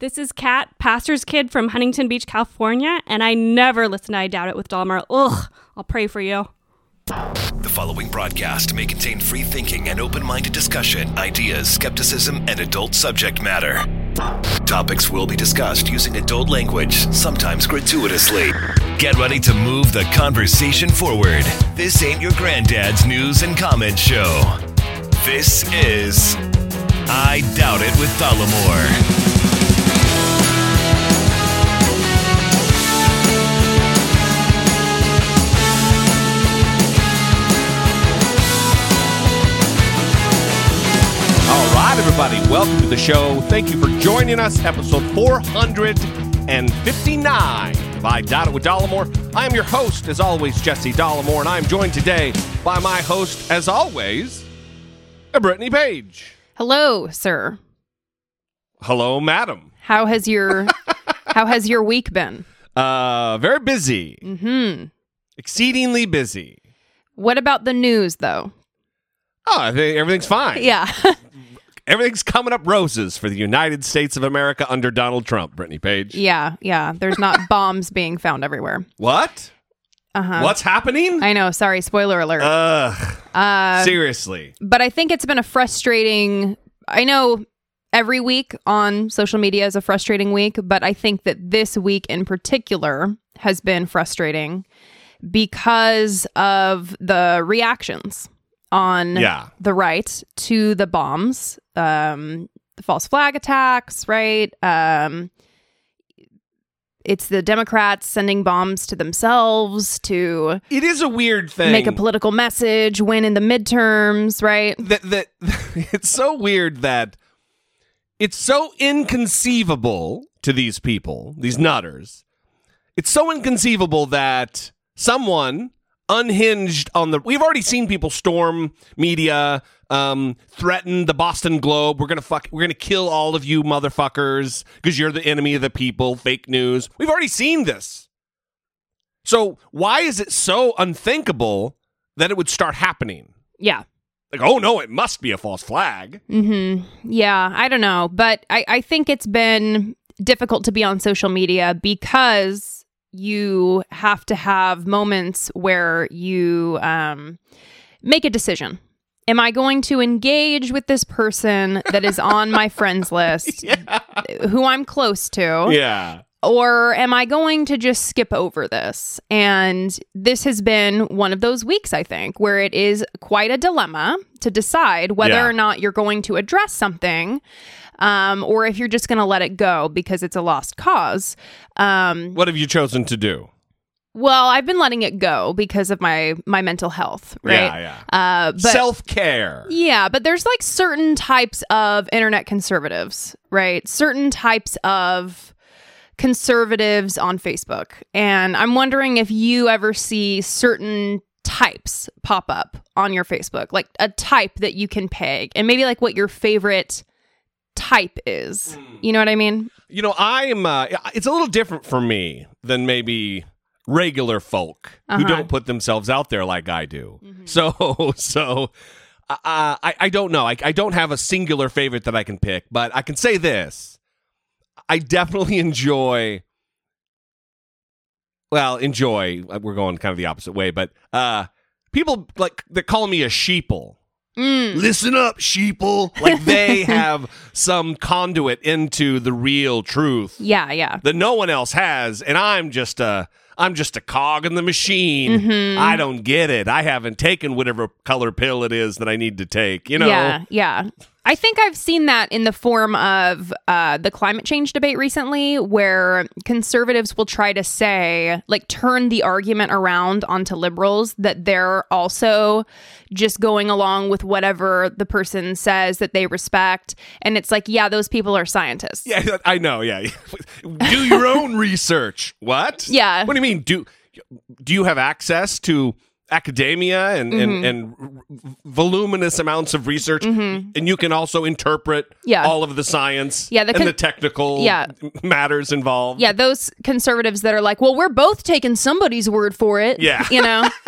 This is Kat, pastor's kid from Huntington Beach, California, and I never listen to I Doubt It with Dahmer. Ugh, I'll pray for you. The following broadcast may contain free thinking and open minded discussion, ideas, skepticism, and adult subject matter. Topics will be discussed using adult language, sometimes gratuitously. Get ready to move the conversation forward. This ain't your granddad's news and comment show. This is I Doubt It with Dollemore. Everybody, welcome to the show. Thank you for joining us, episode 459 of I Doubt It with Dollemore. I am your host, as always, Jesse Dollemore, and I am joined today by my host, as always, Brittany Page. Hello, sir. Hello, madam. How has your how has your week been? Uh, very busy. Mm-hmm. Exceedingly busy. What about the news, though? Oh, I think everything's fine. Yeah. Everything's coming up roses for the United States of America under Donald Trump, Brittany Page. yeah. Yeah. There's not bombs being found everywhere. What? Uh huh. What's happening? I know. Sorry. Spoiler alert. Ugh. Uh, seriously. but I think it's been a frustrating. I know every week on social media is a frustrating week, but I think that this week in particular has been frustrating because of the reactions on Yeah. the right to the bombs, um, the false flag attacks, right? Um, it's the Democrats sending bombs to themselves to It is a weird thing. make a political message, win in the midterms, right? that that it's so weird that it's so inconceivable to these people, these nutters. It's so inconceivable that someone unhinged on the we've already seen people storm media um threaten the Boston Globe we're going to fuck we're going to kill all of you motherfuckers because you're the enemy of the people fake news we've already seen this so why is it so unthinkable that it would start happening Yeah. like, oh no, it must be a false flag. Mm-hmm. Yeah, I don't know, but I, I think it's been difficult to be on social media because you have to have moments where you um, make a decision. Am I going to engage with this person that is on my friends list, who I'm close to? Yeah. or am I going to just skip over this? And this has been one of those weeks, I think, where it is quite a dilemma to decide whether Yeah. or not you're going to address something um, or if you're just going to let it go because it's a lost cause. Um, What have you chosen to do? well, I've been letting it go because of my my mental health, right? Yeah, yeah. Uh, but Self care. yeah, but there's like certain types of internet conservatives, right? Certain types of conservatives on Facebook. And I'm wondering if you ever see certain types pop up on your Facebook, like a type that you can peg, and maybe like what your favorite type is. You know what I mean? You know, I'm. Uh, it's a little different for me than maybe regular folk who Uh-huh. don't put themselves out there like I do. So, so. Uh, I, I don't know. I, I don't have a singular favorite that I can pick, but I can say this. I definitely enjoy well, enjoy. uh, We're going kind of the opposite way, but uh people like that call me a sheeple. Mm. Listen up, sheeple. Like they have some conduit into the real truth Yeah, yeah. that no one else has, and I'm just a I'm just a cog in the machine. Mm-hmm. I don't get it. I haven't taken whatever color pill it is that I need to take. You know? Yeah, yeah. I think I've seen that in the form of uh, the climate change debate recently, where conservatives will try to say, like, turn the argument around onto liberals that they're also just going along with whatever the person says that they respect. And it's like, yeah, those people are scientists. Yeah, I know. Yeah, do your own research. What? Yeah. What do you mean? Do do you have access to academia and Mm-hmm. and, and voluminous amounts of research, and you can also interpret Yeah. all of the science, Yeah, the and the technical Yeah. matters involved. Yeah, those conservatives that are like, well, we're both taking somebody's word for it. Yeah. You know?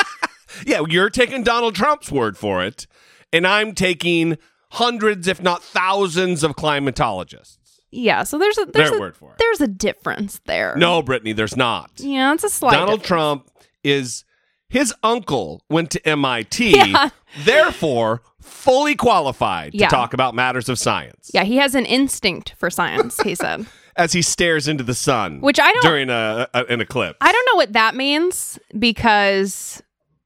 Yeah, you're taking Donald Trump's word for it, and I'm taking hundreds, if not thousands, of climatologists. Yeah, so there's a there's Their a, word for it. there's a difference there. No, Brittany, there's not. Yeah, it's a slight Donald difference. Trump is his uncle went to MIT, Yeah. therefore fully qualified Yeah. to talk about matters of science. Yeah, he has an instinct for science, he said. As he stares into the sun, Which I don't during a, a an eclipse. I don't know what that means because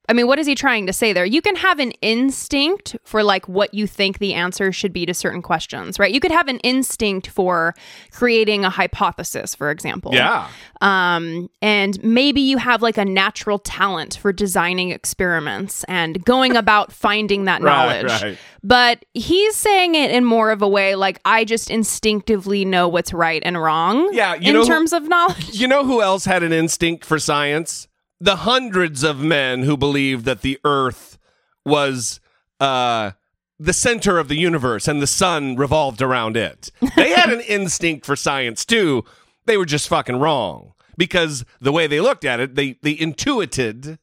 I mean, what is he trying to say there? You can have an instinct for like what you think the answer should be to certain questions, right? You could have an instinct for creating a hypothesis, for example. yeah, Um, and maybe you have like a natural talent for designing experiments and going about finding that Right, knowledge. right. But he's saying it in more of a way like I just instinctively know what's right and wrong. Yeah, you in know who- terms of knowledge. You know who else had an instinct for science? The hundreds of men who believed that the Earth was uh, the center of the universe and the sun revolved around it. They had an instinct for science too. They were just fucking wrong because the way they looked at it, they they intuited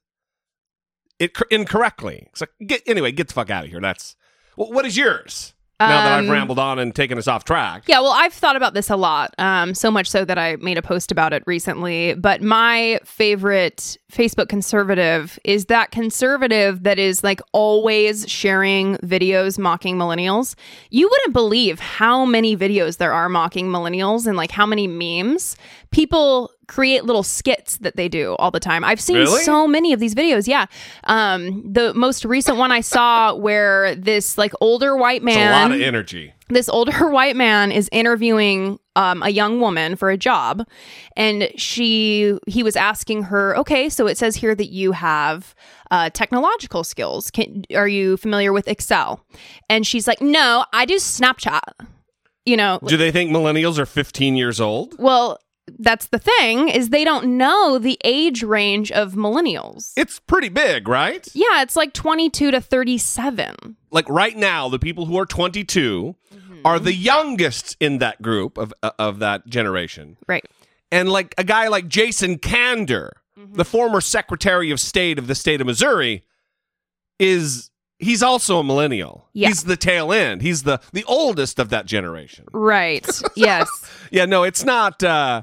it cor- incorrectly. So get anyway, get the fuck out of here. That's wh- what is yours? Now that I've Um, rambled on and taken us off track. Yeah, well, I've thought about this a lot, um, so much so that I made a post about it recently. But my favorite Facebook conservative is that conservative that is like always sharing videos mocking millennials. You wouldn't believe how many videos there are mocking millennials and like how many memes. People create little skits that they do all the time. I've seen Really? so many of these videos. Yeah. Um, the most recent one I saw where this like older white It's man a lot of energy. this older white man is interviewing um, a young woman for a job and she he was asking her okay so it says here that you have uh, technological skills Can, are you familiar with excel and she's like no i do snapchat you know Do they think millennials are 15 years old? well that's the thing is they don't know the age range of millennials It's pretty big, right? yeah it's like 22 to 37 Like right now, the people who are 22 are the youngest in that group of uh, of that generation. right And like a guy like Jason Kander, the former Secretary of State of the state of Missouri, is he's also a millennial. Yeah. He's the tail end. He's the the oldest of that generation. right yes Yeah, no, it's not uh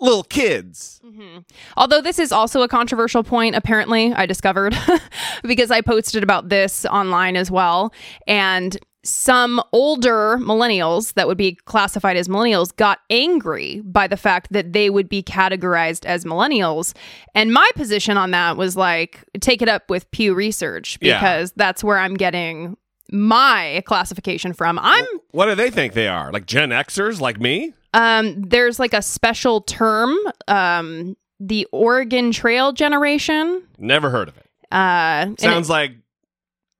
little kids. Mm-hmm. Although this is also a controversial point, apparently, I discovered because I posted about this online as well. And some older millennials that would be classified as millennials got angry by the fact that they would be categorized as millennials. And my position on that was like, take it up with Pew Research Yeah. because that's where I'm getting my classification from. I'm What do they think they are? Like Gen Xers like me? Um, there's like a special term, um, the Oregon Trail generation. Never heard of it. Uh, Sounds like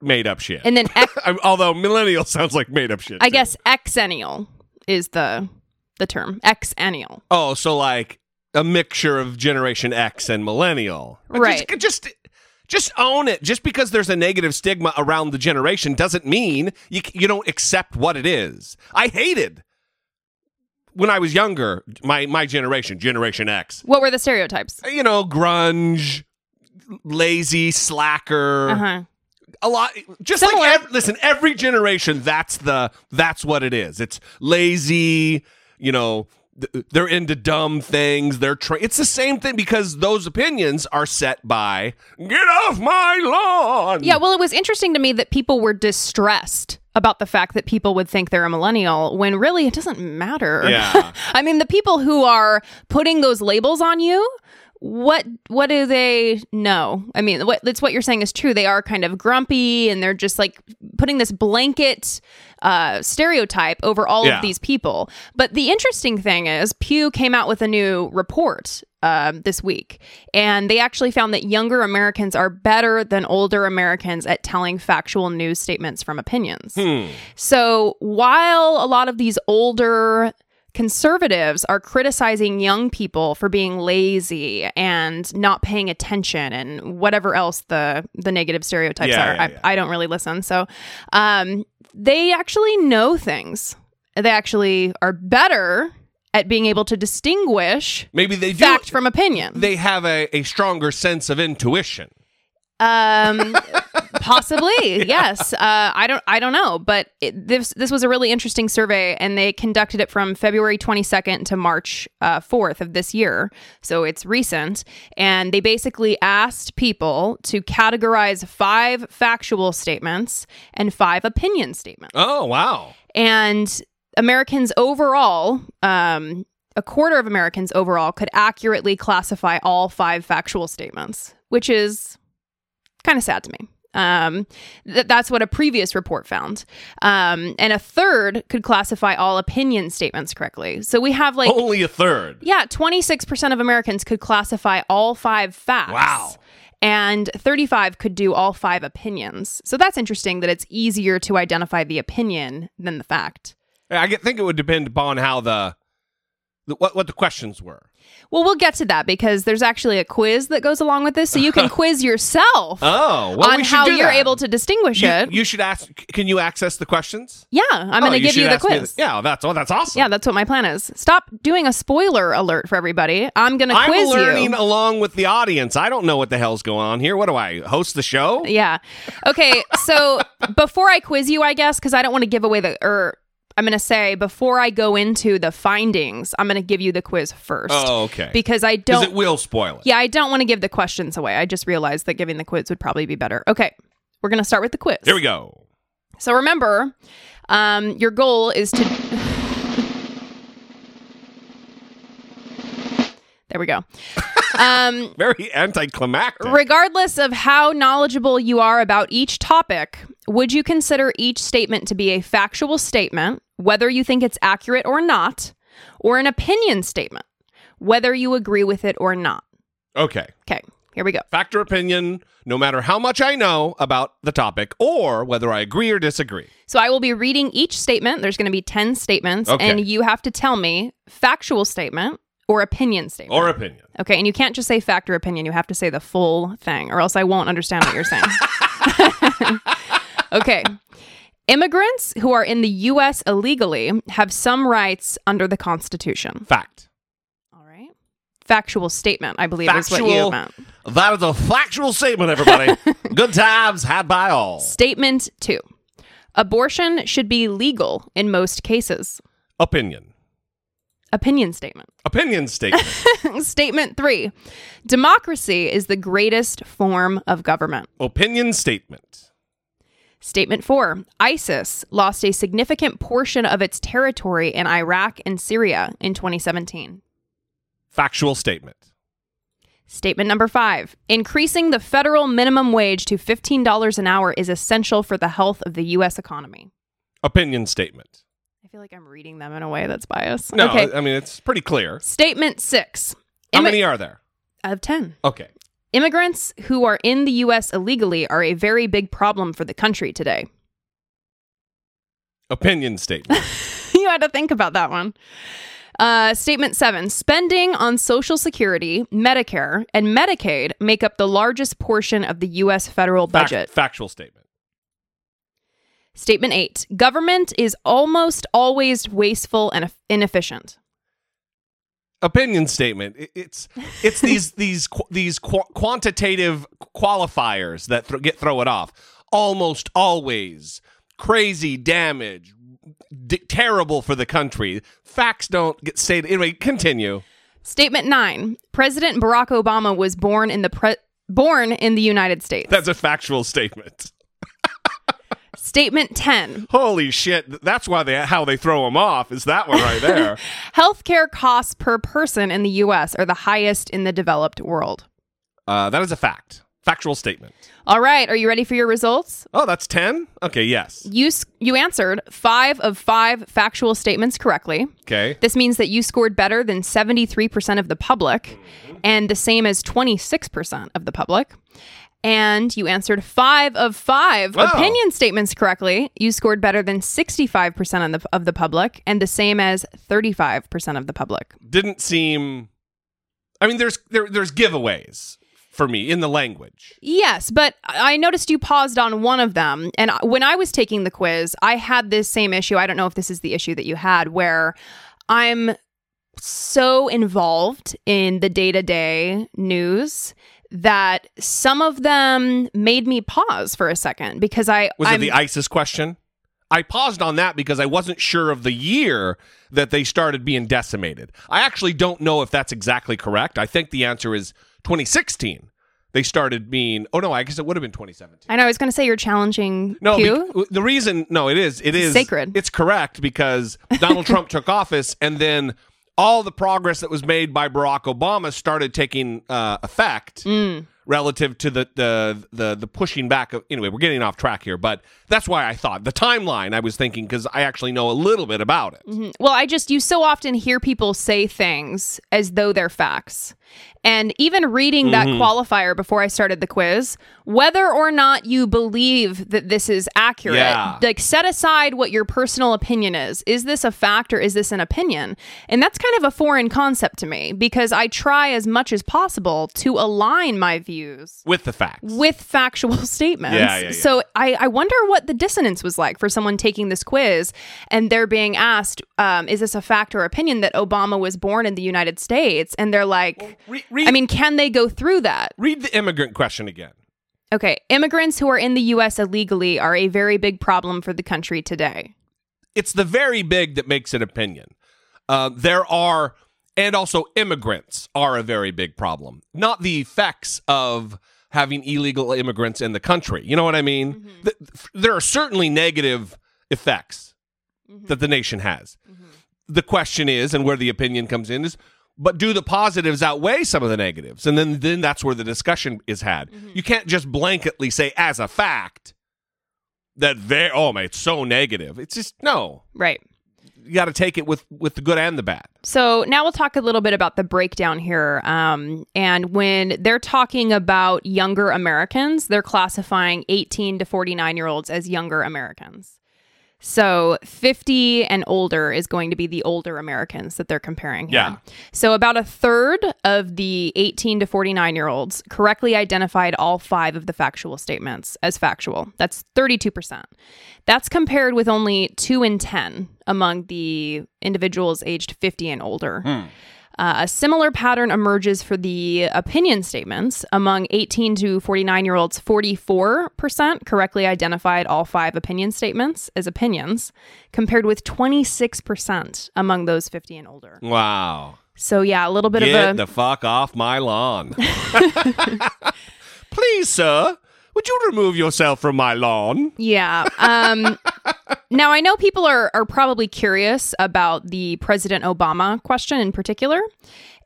made up shit. and then X, I'm- although millennial sounds like made up shit. I too. guess exennial is the the term exennial. Oh, so like a mixture of Generation X and millennial. Right. Just, just just own it. Just because there's a negative stigma around the generation doesn't mean you you don't accept what it is. I hated when I was younger my my generation, Generation X. What were the stereotypes? You know, grunge, lazy, slacker. Uh huh. a lot just Similar. like ev- listen every generation that's the that's what it is it's lazy you know th- they're into dumb things they're tra- it's the same thing because those opinions are set by get off my lawn Yeah. Well, it was interesting to me that people were distressed about the fact that people would think they're a millennial when really it doesn't matter. Yeah. I mean, the people who are putting those labels on you. What what do they know? I mean, what it's what you're saying is true. They are kind of grumpy, and they're just like putting this blanket uh, stereotype over all Yeah. of these people. But the interesting thing is, Pew came out with a new report um, this week, and they actually found that younger Americans are better than older Americans at telling factual news statements from opinions. Hmm. So while a lot of these older conservatives are criticizing young people for being lazy and not paying attention and whatever else the the negative stereotypes Yeah, are. yeah, I, yeah. I don't really listen. So um they actually know things. They actually are better at being able to distinguish maybe they do. fact from opinion. They have a, a stronger sense of intuition. Um Possibly, yes. Uh, I don't. I don't know, but it, this this was a really interesting survey, and they conducted it from February 22nd to March uh, 4th of this year, so it's recent. And they basically asked people to categorize five factual statements and five opinion statements. Oh, wow. And Americans overall, um, a quarter of Americans overall could accurately classify all five factual statements, which is kind of sad to me. Um, th- that's what a previous report found. Um, and a third could classify all opinion statements correctly. So we have like, Only a third. yeah, 26% of Americans could classify all five facts. Wow. And 35 could do all five opinions. So that's interesting that it's easier to identify the opinion than the fact. I think it would depend upon how the, the what, what the questions were. Well, we'll get to that because there's actually a quiz that goes along with this. So you can quiz yourself Oh, well, on we how do you're that. able to distinguish You, it. you should ask. Can you access the questions? yeah, I'm Oh, going to give you the quiz. yeah, that's oh, that's awesome. Yeah, that's what my plan is. Stop doing a spoiler alert for everybody. I'm going to quiz you. I'm learning you. along with the audience. I don't know what the hell's going on here. What do I host the show? Yeah. Okay. So before I quiz you, I guess, because I don't want to give away the, or I'm going to say before I go into the findings, I'm going to give you the quiz first. Oh, okay. Because I don't. Because it will spoil it. yeah, I don't want to give the questions away. I just realized that giving the quiz would probably be better. Okay. We're going to start with the quiz. Here we go. So remember, um, your goal is to. there we go. Um, Very anticlimactic. regardless of how knowledgeable you are about each topic, would you consider each statement to be a factual statement, whether you think it's accurate or not, or an opinion statement, whether you agree with it or not? Okay. Okay, here we go. Factor opinion, no matter how much I know about the topic or whether I agree or disagree. So I will be reading each statement. There's going to be 10 statements, Okay. and you have to tell me factual statement or opinion statement. Or opinion. okay, and you can't just say factor opinion. You have to say the full thing, or else I won't understand what you're saying. okay. Immigrants who are in the U.S. illegally have some rights under the Constitution. Fact. All right. Factual statement, I believe, is what you meant. That is a factual statement, everybody. Good times had by all. Statement two Abortion should be legal in most cases. Opinion. Opinion statement. Opinion statement. Statement three Democracy is the greatest form of government. opinion statement. Statement four ISIS lost a significant portion of its territory in Iraq and Syria in 2017. Factual statement. Statement number five Increasing the federal minimum wage to $15 an hour is essential for the health of the U.S. economy. Opinion statement. I feel like I'm reading them in a way that's biased. No, okay. I mean, it's pretty clear. Statement six How Immi- many are there? Of 10. Okay. Immigrants who are in the U.S. illegally are a very big problem for the country today. Opinion statement. you had to think about that one. Uh, statement seven spending on Social Security, Medicare, and Medicaid make up the largest portion of the U.S. federal Fact- budget. factual statement. Statement eight government is almost always wasteful and inefficient. Opinion statement. It's it's these these these qu- quantitative qualifiers that th- get throw it off. Almost always crazy damage, d- terrible for the country. Facts don't get stated. Anyway, continue. Statement nine President Barack Obama was born in the pre- born in the United States. That's a factual statement. Statement 10 Holy shit! That's why they how they throw them off is that one right there. Healthcare costs per person in the U.S. are the highest in the developed world. uh, that is a fact. Factual statement. All right, are you ready for your results? Oh, that's ten. Okay, yes. You you answered five of five factual statements correctly. Okay. This means that you scored better than 73% of the public and the same as 26% of the public. And you answered five of five Wow. opinion statements correctly. You scored better than 65% of the, of the public and the same as 35% of the public. Didn't seem. I mean, there's there, there's giveaways for me in the language. Yes, but I noticed you paused on one of them. And when I was taking the quiz, I had this same issue. I don't know if this is the issue that you had, where I'm so involved in the day to day news that some of them made me pause for a second because I Was I'm, it the ISIS question? I paused on that because I wasn't sure of the year that they started being decimated. I actually don't know if that's exactly correct. I think the answer is 2016. They started being. Oh no, I guess it would have been 2017. I know I was going to say you're challenging No, bec- the reason no, it is it is Sacred. It's correct because Donald Trump took office, and then all the progress that was made by Barack Obama started taking uh, effect Mm. Relative to the, the the the pushing back of. Anyway, we're getting off track here, but that's why I thought the timeline. I was thinking because I actually know a little bit about it. Well, I just you so often hear people say things as though they're facts. And even reading that Mm-hmm. qualifier before I started the quiz, whether or not you believe that this is accurate, Yeah. like set aside what your personal opinion is. Is this a fact or is this an opinion? And that's kind of a foreign concept to me because I try as much as possible to align my views With the facts, with factual statements. Yeah, yeah, yeah. So I, I wonder what the dissonance was like for someone taking this quiz and they're being asked, um, is this a fact or opinion that Obama was born in the United States? And they're like, Re- read, I mean, can they go through that? read the immigrant question again. Okay, immigrants who are in the U.S. illegally are a very big problem for the country today. it's the very big that makes an opinion. Uh, there are, and also immigrants are a very big problem, not the effects of having illegal immigrants in the country. You know what I mean? Mm-hmm. Th- there are certainly negative effects mm-hmm. that the nation has. Mm-hmm. The question is, and where the opinion comes in, is. But do the positives outweigh some of the negatives? And then, then that's where the discussion is had. You can't just blanketly say, as a fact, that they oh man, it's so negative. It's just no. Right. You got to take it with with the good and the bad. So now we'll talk a little bit about the breakdown here. Um, and when they're talking about younger Americans, they're classifying 18 to 49 year olds as younger Americans. So 50 and older is going to be the older Americans that they're comparing here. Yeah. So about a third of the 18 to 49 year olds correctly identified all five of the factual statements as factual. That's 32%. That's compared with only 2 in 10 among the individuals aged 50 and older. Hmm. Uh, a similar pattern emerges for the opinion statements. Among 18 to 49 year olds, 44% correctly identified all five opinion statements as opinions, compared with 26% among those 50 and older. Wow. So, yeah, a little bit Get of a. Get the fuck off my lawn. Please, sir, would you remove yourself from my lawn? Yeah. Um, now, I know people are, are probably curious about the President Obama question in particular.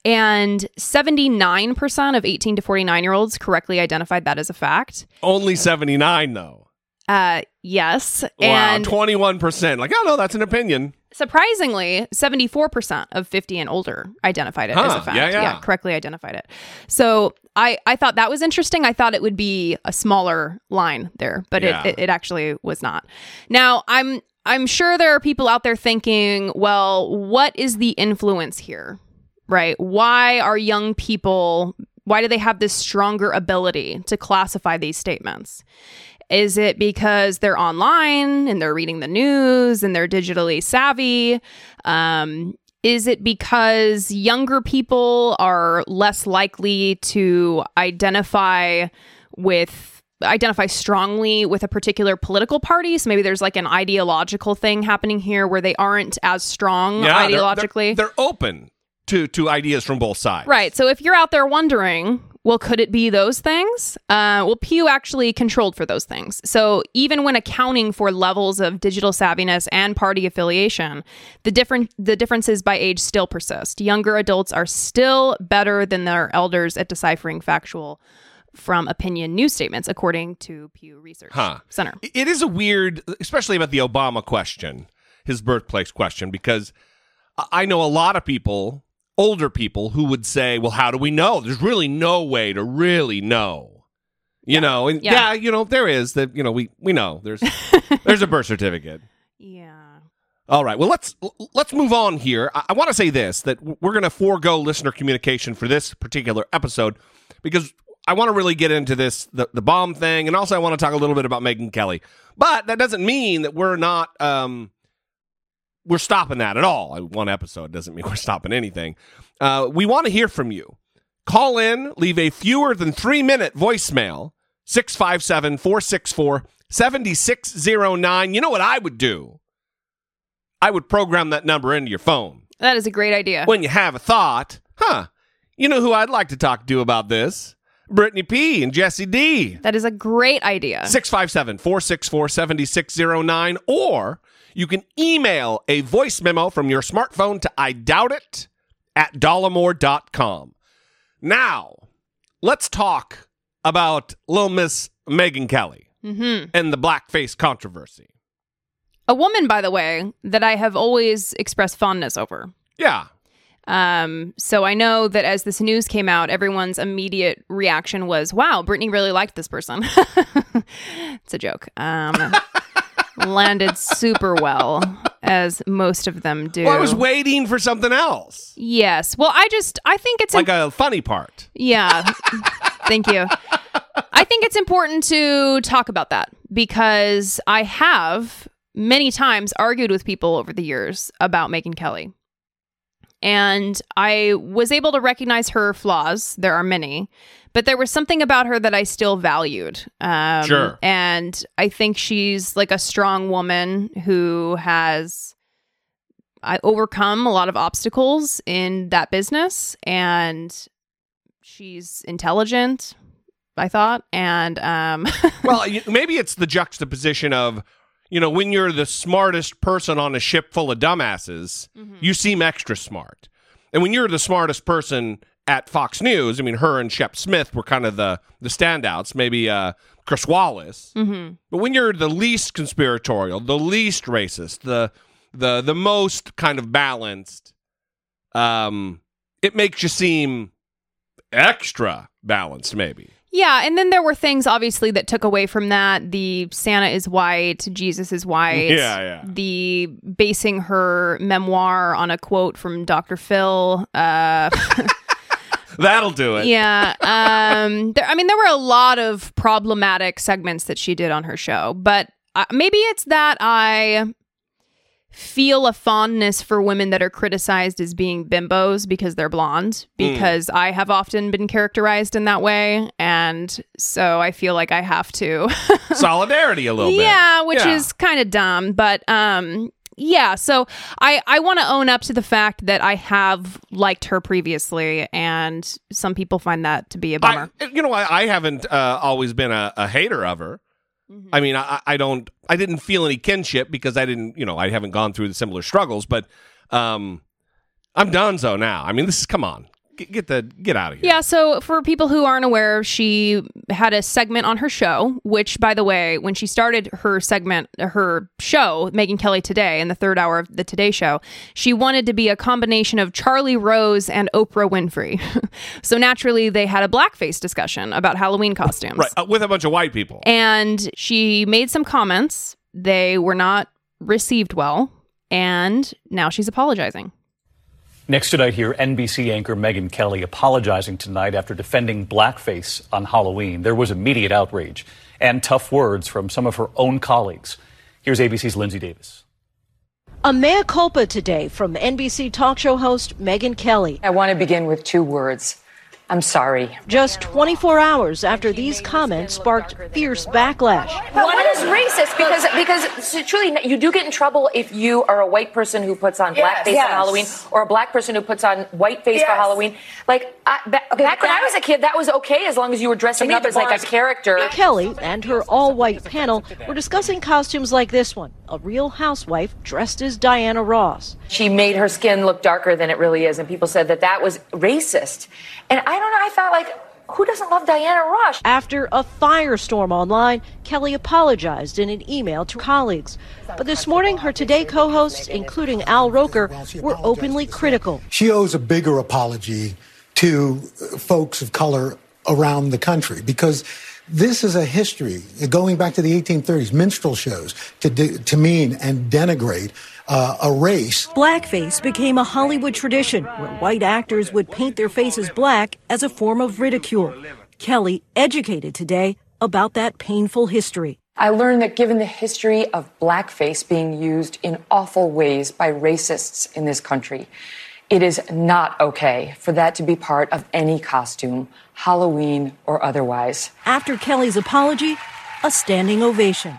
And 79% of 18 to 49 year olds correctly identified that as a fact. Only 79 though. Uh, yes. Wow, And 21%. Like, oh no, that's an opinion. surprisingly, 74% of 50 and older identified it as a fact. yeah, yeah. correctly identified it. So I, I thought that was interesting. I thought it would be a smaller line there, but Yeah. it, it, it actually was not. Now, I'm I'm sure there are people out there thinking, well, what is the influence here? Right? Why are young people why do they have this stronger ability to classify these statements? Is it because they're online and they're reading the news and they're digitally savvy? Um, is it because younger people are less likely to identify with identify strongly with a particular political party? So maybe there's like an ideological thing happening here where they aren't as strong Yeah, they're- ideologically. They're, they're open to to ideas from both sides. Right. So if you're out there wondering, well, could it be those things? Uh, well, Pew actually controlled for those things. So even when accounting for levels of digital savviness and party affiliation, the different the differences by age still persist. Younger adults are still better than their elders at deciphering factual from opinion news statements, according to Pew Research Huh. Center. It is a weird, especially about the Obama question, his birthplace question, because I- I know a lot of people, older people, who would say, "Well, how do we know? There's really no way to really know." You know, and Yeah. yeah. you know, there is that. You know, we we know there's there's a birth certificate. Yeah. All right. Well, let's let's move on here. I, I want to say this that we're going to forego listener communication for this particular episode because I want to really get into this the, the bomb thing, and also I want to talk a little bit about Megyn Kelly. But that doesn't mean that we're not um we're stopping that at all. One episode doesn't mean we're stopping anything. Uh, we want to hear from you. Call in, leave a fewer than three minute voicemail 657 464 7609. You know what I would do? I would program that number into your phone. That is a great idea. When you have a thought, huh, you know who I'd like to talk to about this? Brittany P. and Jesse D. that is a great idea. 657 464 7609. Or you can email a voice memo from your smartphone to I doubt it at dollemore.com. Now, let's talk about Little Miss Megyn Kelly Mm-hmm. and the blackface controversy. A woman, by the way, that I have always expressed fondness over. Yeah. Um, so I know that as this news came out, everyone's immediate reaction was, "Wow, Brittany really liked this person." it's a joke. Um, landed super well, as most of them do. Well, I was waiting for something else, yes. Well, I just I think it's like a funny part. Yeah. Thank you. I think it's important to talk about that because I have many times argued with people over the years about Megyn Kelly. And I was able to recognize her flaws. There are many, but there was something about her that I still valued. Um, Sure. And I think she's like a strong woman who has I overcome a lot of obstacles in that business and she's intelligent i thought and um well, maybe it's the juxtaposition of, you know, when you're the smartest person on a ship full of dumbasses, you seem extra smart. And when you're the smartest person at Fox News, I mean, her and Shep Smith were kind of the the standouts. Maybe uh, Chris Wallace. mhm. But when you're the least conspiratorial, the least racist, the the the most kind of balanced, um, it makes you seem extra balanced, maybe. yeah and then there were things obviously that took away from that the santa is white jesus is white Yeah, yeah. the basing her memoir on a quote from dr phil uh That'll do it. yeah um there, i mean there were a lot of problematic segments that she did on her show but uh, maybe it's that i feel a fondness for women that are criticized as being bimbos because they're blonde because i have often been characterized in that way and so i feel like i have to Solidarity a little bit. yeah which Yeah. is kind of dumb but um yeah so i i want to own up to the fact that i have liked her previously and some people find that to be a bummer I, you know, I, I haven't uh, always been a, a hater of her. Mm-hmm. I mean, I, I don't, I didn't feel any kinship because I didn't, you know, I haven't gone through the similar struggles. But um, I'm donezo now. I mean, this is come on, get, get the get out of here. Yeah, so for people who aren't aware, she had a segment on her show, which, by the way, when she started her segment, her show, Megyn Kelly Today, in the third hour of the Today Show, she wanted to be a combination of Charlie Rose and Oprah Winfrey. so naturally, they had a blackface discussion about Halloween costumes. Right, uh, with a bunch of white people. And she made some comments. They were not received well. And now she's apologizing. Next tonight here, NBC anchor Megyn Kelly apologizing tonight after defending blackface on Halloween. There was immediate outrage and tough words from some of her own colleagues. Here's ABC's Lindsay Davis. A mea culpa today from NBC talk show host Megyn Kelly. I want to begin with two words. I'm sorry. Just 24 hours after these comments sparked fierce backlash. But what is racist? Because because so truly, you do get in trouble if you are a white person who puts on Yes. blackface Yes. for Halloween, or a black person who puts on whiteface for Yes. Halloween. Like I, ba- back when I was a kid, that was okay as long as you were dressing me, up as like a character. Kelly and her all white panel were discussing costumes like this one a real housewife dressed as Diana Ross. She made her skin look darker than it really is, and people said that that was racist. And I don't know. I thought like, who doesn't love Diana Ross? After a firestorm online, Kelly apologized in an email to colleagues. But this morning, her Today co hosts, including Al Roker, were openly critical. she owes a bigger apology to uh, folks of color around the country because this is a history going back to the 1830s, minstrel shows to de- to mean and denigrate uh, a race. Blackface became a Hollywood tradition where white actors would paint their faces black as a form of ridicule. Kelly educated today about that painful history. I learned that given the history of blackface being used in awful ways by racists in this country, It is not okay for that to be part of any costume, Halloween or otherwise. After Kelly's apology, a standing ovation.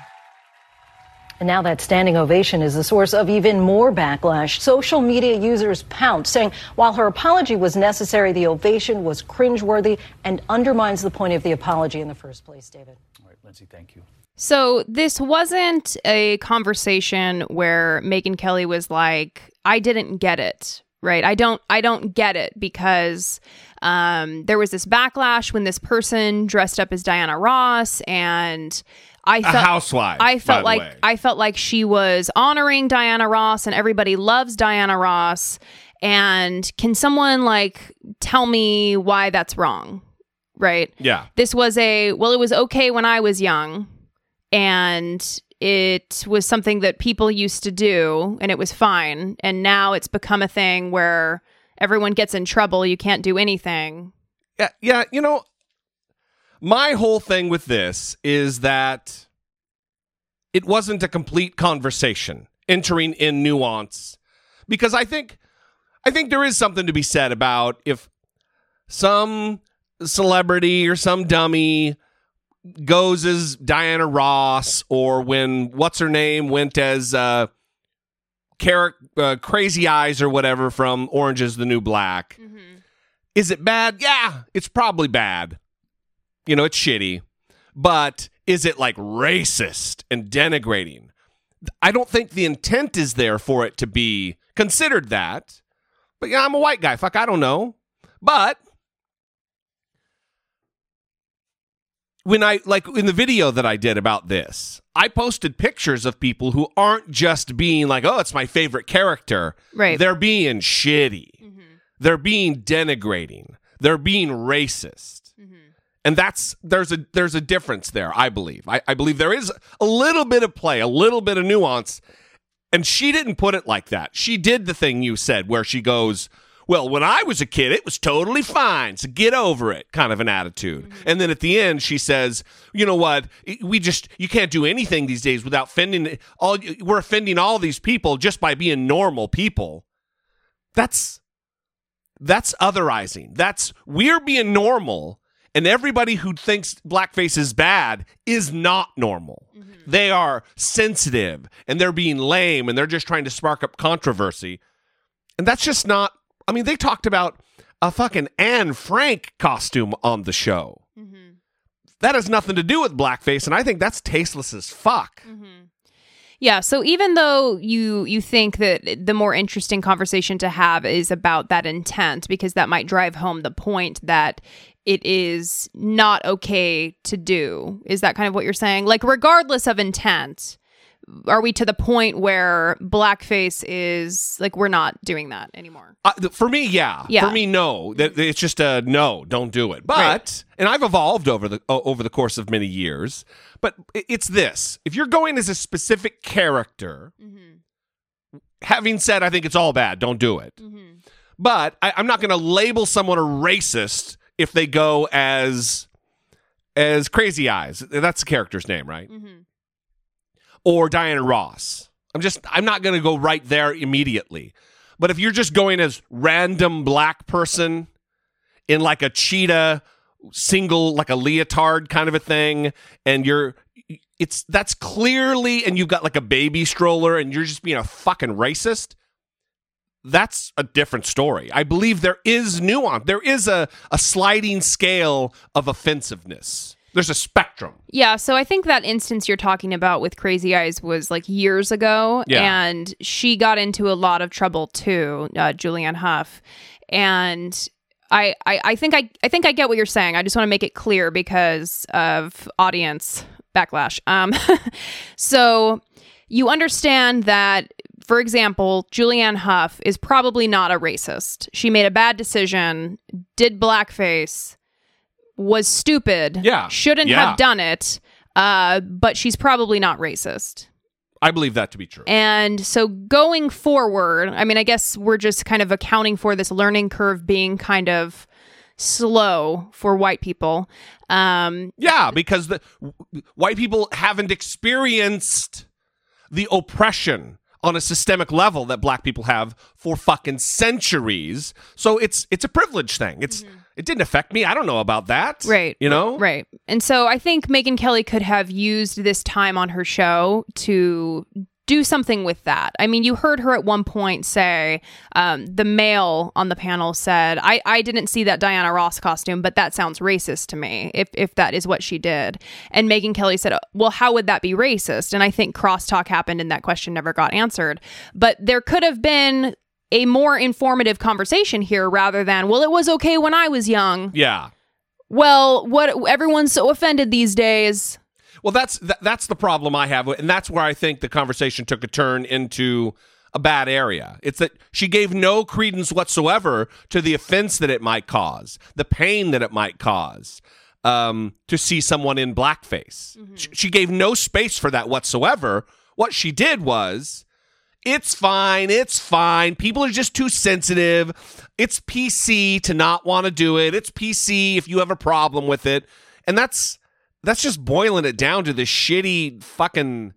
And now that standing ovation is the source of even more backlash. Social media users pounce, saying while her apology was necessary, the ovation was cringeworthy and undermines the point of the apology in the first place, David. All right, Lindsay, thank you. So this wasn't a conversation where Megyn Kelly was like, "I didn't get it." Right? I don't I don't get it because um, there was this backlash when this person dressed up as Diana Ross and I felt housewife, I by felt the like way. I felt like she was honoring Diana Ross and everybody loves Diana Ross and can someone like tell me why that's wrong? Right? Yeah. This was a well it was okay when I was young and it was something that people used to do and it was fine and now it's become a thing where everyone gets in trouble you can't do anything Yeah, yeah, you know, my whole thing with this is that it wasn't a complete conversation entering in nuance because I think I think there is something to be said about if some celebrity or some dummy goes as Diana Ross or when what's her name went as uh, Car- uh Crazy Eyes or whatever from Orange is the New Black. Is it bad? Yeah, it's probably bad. You know, it's shitty. But is it like racist and denigrating? I don't think the intent is there for it to be considered that. But yeah, I'm a white guy. Fuck, I don't know. But when I like in the video that I did about this, I posted pictures of people who aren't just being like, "Oh, it's my favorite character." Right. They're being shitty. Mm-hmm. They're being denigrating. They're being racist. Mm-hmm. And that's there's a there's a difference there, I believe. I, I believe there is a little bit of play, a little bit of nuance. And she didn't put it like that. She did the thing you said where she goes, Well, when I was a kid, it was totally fine. So get over it, kind of an attitude. Mm-hmm. And then at the end, she says, You know what? We just, you can't do anything these days without offending all, we're offending all these people just by being normal people. That's, that's otherizing. That's, we're being normal. And everybody who thinks blackface is bad is not normal. Mm-hmm. They are sensitive and they're being lame and they're just trying to spark up controversy. And that's just not, I mean, they talked about a fucking Anne Frank costume on the show. Mm-hmm. That has nothing to do with blackface. And I think that's tasteless as fuck. Mm-hmm. Yeah, so even though you you think that the more interesting conversation to have is about that intent because that might drive home the point that it is not okay to do. Is that kind of what you're saying? Like regardless of intent, are we to the point where blackface is like we're not doing that anymore? Uh, th- for me, yeah. Yeah. For me, no. That it's just a no. Don't do it. But Right. and I've evolved over the over the course of many years. But it's this: if you're going as a specific character, having said, I think it's all bad. Don't do it. But I, I'm not going to label someone a racist if they go as as Crazy Eyes. That's the character's name, right? Mm-hmm. Or Diana Ross. I'm just I'm not going to go right there immediately. But if you're just going as random black person in like a cheetah single like a leotard kind of a thing and you're it's that's clearly and you've got like a baby stroller and you're just being a fucking racist that's a different story. I believe there is nuance. There is a, a sliding scale of offensiveness. There's a spectrum. Yeah, so I think that instance you're talking about with Crazy Eyes was like years ago, Yeah. and she got into a lot of trouble too, uh, Julianne Hough, and I, I I think I I think I get what you're saying. I just want to make it clear because of audience backlash. Um, so you understand that. For example, Julianne Hough is probably not a racist. She made a bad decision, did blackface, was stupid. Yeah. Shouldn't Yeah. have done it. Uh, but she's probably not racist. I believe that to be true. And so going forward, I mean, I guess we're just kind of accounting for this learning curve being kind of slow for white people. Um, Yeah, because the w- white people haven't experienced the oppression on a systemic level that black people have for fucking centuries. So it's it's a privilege thing. It's mm-hmm. it didn't affect me. I don't know about that. Right. You know? Right. And so I think Megyn Kelly could have used this time on her show to do something with that. I mean, you heard her at one point say, um, the male on the panel said, I, I didn't see that Diana Ross costume, but that sounds racist to me, if, if that is what she did. And Megyn Kelly said, well, how would that be racist? And I think crosstalk happened and that question never got answered. But there could have been a more informative conversation here rather than, well, it was okay when I was young. Yeah. Well, what everyone's so offended these days. Well, that's that, that's the problem I have, and that's where I think the conversation took a turn into a bad area. It's that she gave no credence whatsoever to the offense that it might cause, the pain that it might cause, um, to see someone in blackface. She, she gave no space for that whatsoever. What she did was. It's fine. It's fine. People are just too sensitive. It's PC to not want to do it. It's PC if you have a problem with it. And that's that's just boiling it down to the shitty fucking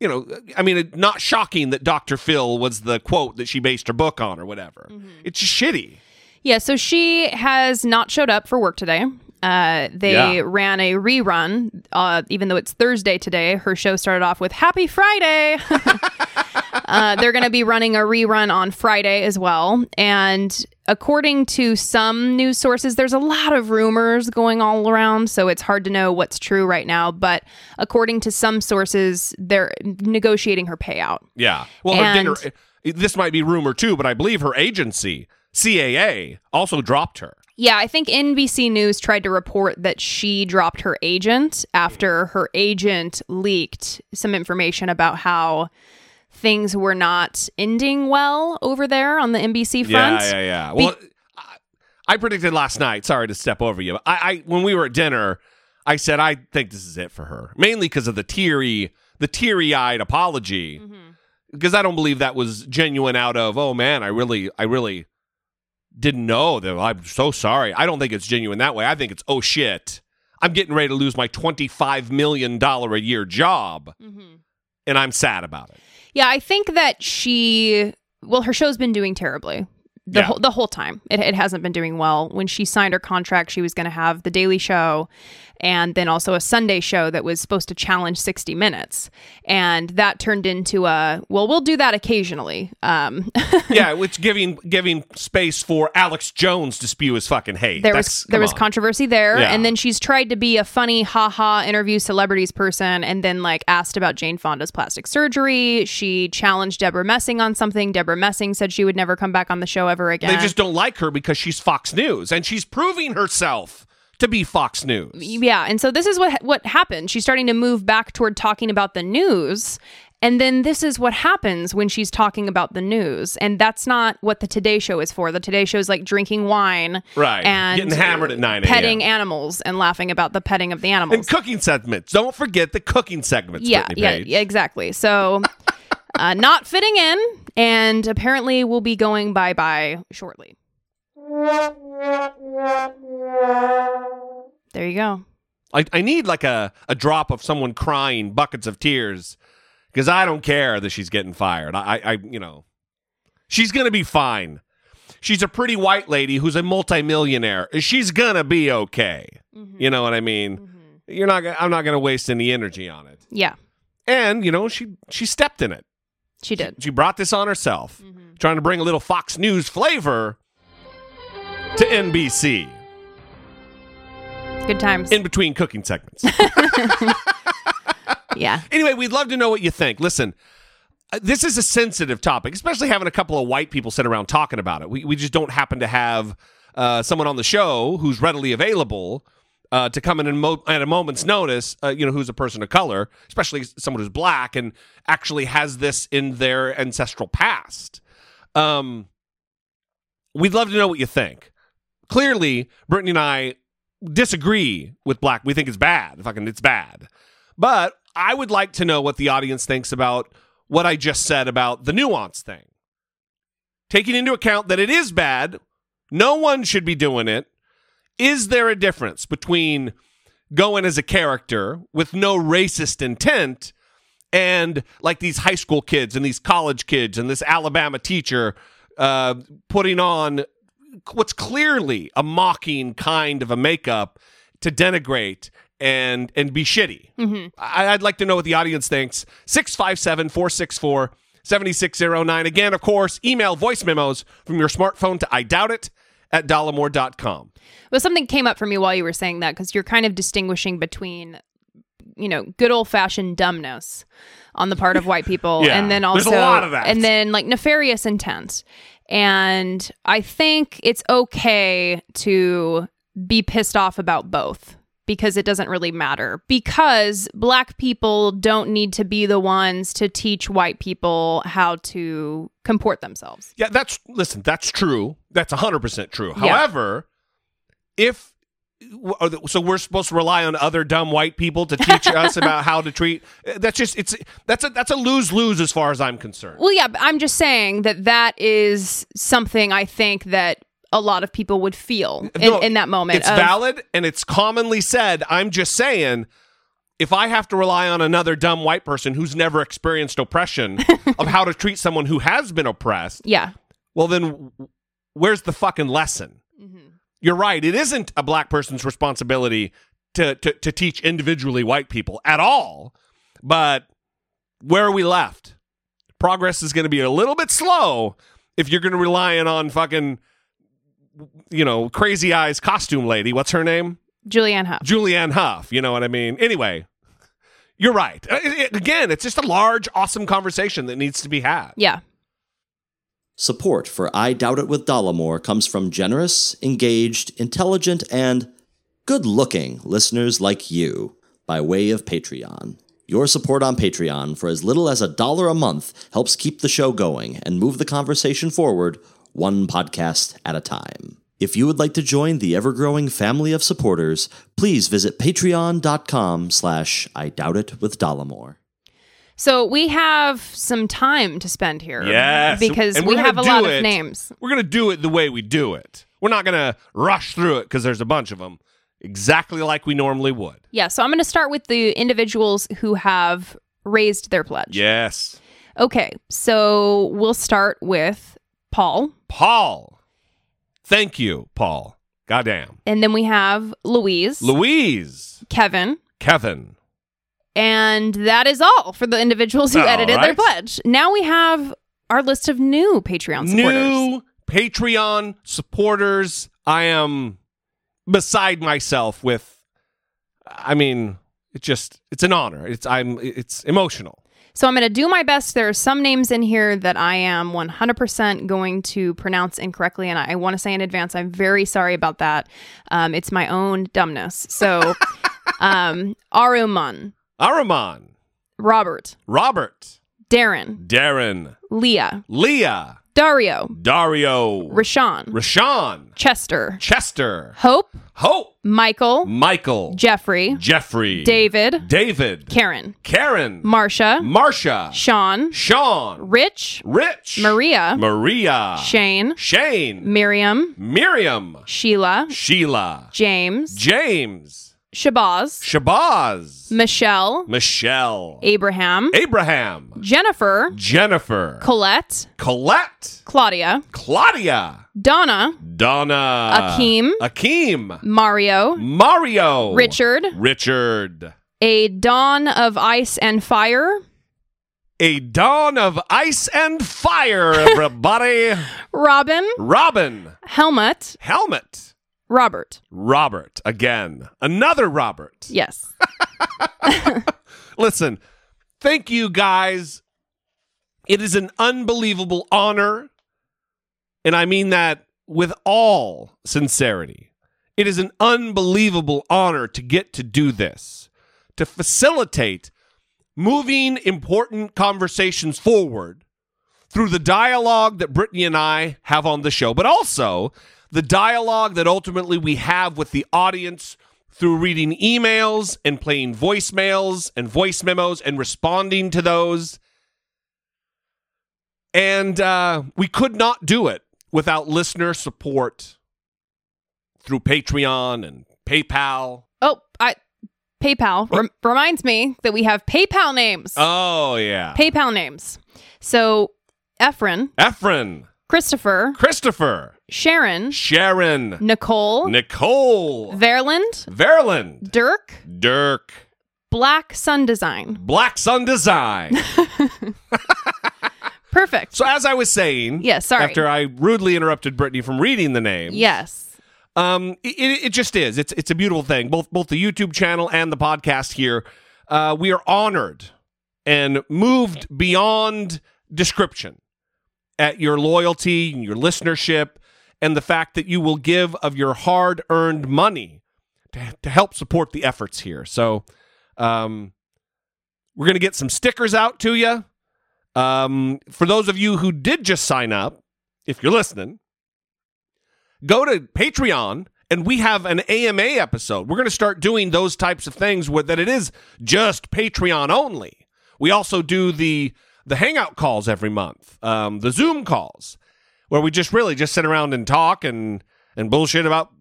you know i mean it, not shocking that dr phil was the quote that she based her book on or whatever it's shitty Yeah, so she has not showed up for work today. Uh, they Yeah. ran a rerun, uh, even though it's Thursday today. Her show started off with Happy Friday. uh, they're going to be running a rerun on Friday as well. And according to some news sources, there's a lot of rumors going all around, so it's hard to know what's true right now. But according to some sources, they're negotiating her payout. yeah well And- dinner this might be rumor too but i believe her agency caa also dropped her Yeah, I think NBC News tried to report that she dropped her agent after her agent leaked some information about how things were not ending well over there on the NBC front. Yeah, yeah, yeah. Be- Well, I, I predicted last night. Sorry to step over you. I, I when we were at dinner, I said I think this is it for her, mainly because of the teary, the teary-eyed apology, mm-hmm. because I don't believe that was genuine. Out of oh man, I really, I really didn't know that. I'm so sorry. I don't think it's genuine that way. I think it's oh shit. I'm getting ready to lose my twenty-five million dollar a year job, mm-hmm. and I'm sad about it. Yeah, I think that she well, her show's been doing terribly. The Yeah. whole the whole time. It, it hasn't been doing well. When she signed her contract, she was going to have the Daily Show and then also a Sunday show that was supposed to challenge 60 minutes. And that turned into a well, we'll do that occasionally. Um yeah, which giving giving space for Alex Jones to spew his fucking hate. there That's- was there was on. controversy there Yeah. and then she's tried to be a funny haha interview celebrities person and then like asked about Jane Fonda's plastic surgery she challenged Debra Messing on something Debra Messing said she would never come back on the show ever again They just don't like her because she's Fox News, and she's proving herself to be Fox News. yeah and so this is what what happened she's starting to move back toward talking about the news and then this is what happens when she's talking about the news and that's not what the today show is for the today show is like drinking wine Right. and Getting hammered at 9 a.m. petting animals and laughing about the petting of the animals And cooking segments. Don't forget the cooking segments. yeah, Brittany yeah, Page. exactly. So, uh, not fitting in, and apparently will be going bye bye shortly. There you go. I, I need like a, a drop of someone crying buckets of tears because I don't care that she's getting fired. I, I you know, she's gonna be fine. She's a pretty white lady who's a multimillionaire. She's gonna be okay. You know what I mean? You're not. I'm not gonna waste any energy on it. Yeah, And you know, she she stepped in it. She did. She brought this on herself, trying to bring a little Fox News flavor to NBC Good times. in between cooking segments. yeah. anyway, we'd love to know what you think. Listen, uh, this is a sensitive topic, especially having a couple of white people sit around talking about it. We, we just don't happen to have uh, someone on the show who's readily available uh, to come in mo- at a moment's notice, uh, you know, who's a person of color, especially someone who's black and actually has this in their ancestral past. Um, we'd love to know what you think. Clearly, Brittany and I disagree with black. We think it's bad. Fucking, it's bad. But I would like to know what the audience thinks about what I just said about the nuance thing. Taking into account that it is bad, no one should be doing it. Is there a difference between going as a character with no racist intent and like these high school kids and these college kids and this Alabama teacher uh, putting on what's clearly a mocking kind of a makeup to denigrate and and be shitty. I, I'd like to know what the audience thinks. 657 464 7609. Again, of course, email voice memos from your smartphone to I doubt it at dollemore.com. Well, something came up for me while you were saying that because you're kind of distinguishing between, you know, good old fashioned dumbness on the part of white people, Yeah, and then there's also, a lot of that. and then like nefarious intent. And I think it's okay to be pissed off about both because it doesn't really matter. Because black people don't need to be the ones to teach white people how to comport themselves. Yeah, that's listen, that's true. That's 100% true. Yeah. However, if so we're supposed to rely on other dumb white people to teach us about how to treat that's just it's that's a that's a lose-lose as far as I'm concerned. Well, yeah, I'm just saying that that is something I think that a lot of people would feel in, No, in that moment. It's of- valid and it's commonly said. I'm just saying if I have to rely on another dumb white person who's never experienced oppression of how to treat someone who has been oppressed, Yeah. well then where's the fucking lesson? Mm-hmm. You're right. It isn't a black person's responsibility to, to to teach individually white people at all. But where are we left? Progress is going to be a little bit slow if you're going to rely on fucking you know, crazy eyes costume lady. What's her name? Julianne Hough. Julianne Hough. You know what I mean? Anyway, you're right. Uh, it- it- again, it's just a large, awesome conversation that needs to be had. Yeah. Support for I Doubt It with Dollemore comes from generous, engaged, intelligent, and good looking listeners like you by way of Patreon. Your support on Patreon for as little as a dollar a month helps keep the show going and move the conversation forward one podcast at a time. If you would like to join the ever-growing family of supporters, please visit patreon.com slash I Doubt It with Dollemore. So we have some time to spend here. Yes. Because And we have a lot do of names. We're going to do it the way we do it. We're not going to rush through it because there's a bunch of them, exactly like we normally would. Yeah. So I'm going to start with the individuals who have raised their pledge. Yes. Okay. So we'll start with Paul. Paul. Thank you, Paul. Goddamn. And then we have Louise, Louise. Kevin, Kevin. And that is all for the individuals who All edited their pledge. Now we have our list of new Patreon supporters. New Patreon supporters. I am beside myself with I mean, it just it's an honor. It's I'm it's emotional. So I'm going to do my best. There are some names in here that I am 100% going to pronounce incorrectly. And I, want to say in advance, I'm very sorry about that. Um, it's my own dumbness. So um, Aruman, Araman. Robert, Robert. Darren, Darren. Leah, Leah. Dario, Dario. Rashawn, Rashawn. Chester, Chester. Hope, Hope. Michael, Michael. Jeffrey, Jeffrey. David, David. Karen, Karen. Marcia, Marsha. Sean, Sean. Rich, Rich. Maria, Maria. Shane, Shane. Miriam, Miriam. Sheila, Sheila. James, James. Shabazz, Shabazz. Michelle, Michelle. Abraham, Abraham. Jennifer, Jennifer. Colette, Colette. Claudia, Claudia. Donna, Donna. Akeem. Akeem. Mario, Mario. Richard, Richard. a dawn of ice and fire, A dawn of ice and fire, everybody. Robin, Robin. Helmet, Helmet. Robert. Robert. Again. Another Robert. Yes. Listen, thank you guys. It is an unbelievable honor. And I mean that with all sincerity. It is an unbelievable honor to get to do this, to facilitate moving important conversations forward through the dialogue that Brittany and I have on the show, but also the dialogue that ultimately we have with the audience through reading emails and playing voicemails and voice memos and responding to those. And uh, we could not do it without listener support through Patreon and PayPal. Oh, I PayPal rem- reminds me that we have PayPal names. Oh yeah. PayPal names. So Efren, Efren, Christopher, Christopher, Sharon, Sharon, Nicole, Nicole, Verland, Verland, Dirk, Dirk, Black Sun Design. Black Sun Design. Perfect. so as I was saying, Yeah, sorry. After I rudely interrupted Brittany from reading the name, Yes. Um, it, it just is. It's it's a beautiful thing. Both both the YouTube channel and the podcast here. Uh, we are honored and moved beyond description at your loyalty and your listenership and the fact that you will give of your hard earned money to, to help support the efforts here. So, um, we're going to get some stickers out to you. Um, for those of you who did just sign up, if you're listening, go to Patreon and we have an AMA episode. We're going to start doing those types of things that it is just Patreon only. We also do the the hangout calls every month, um, the Zoom calls, where we just really just sit around and talk and and bullshit about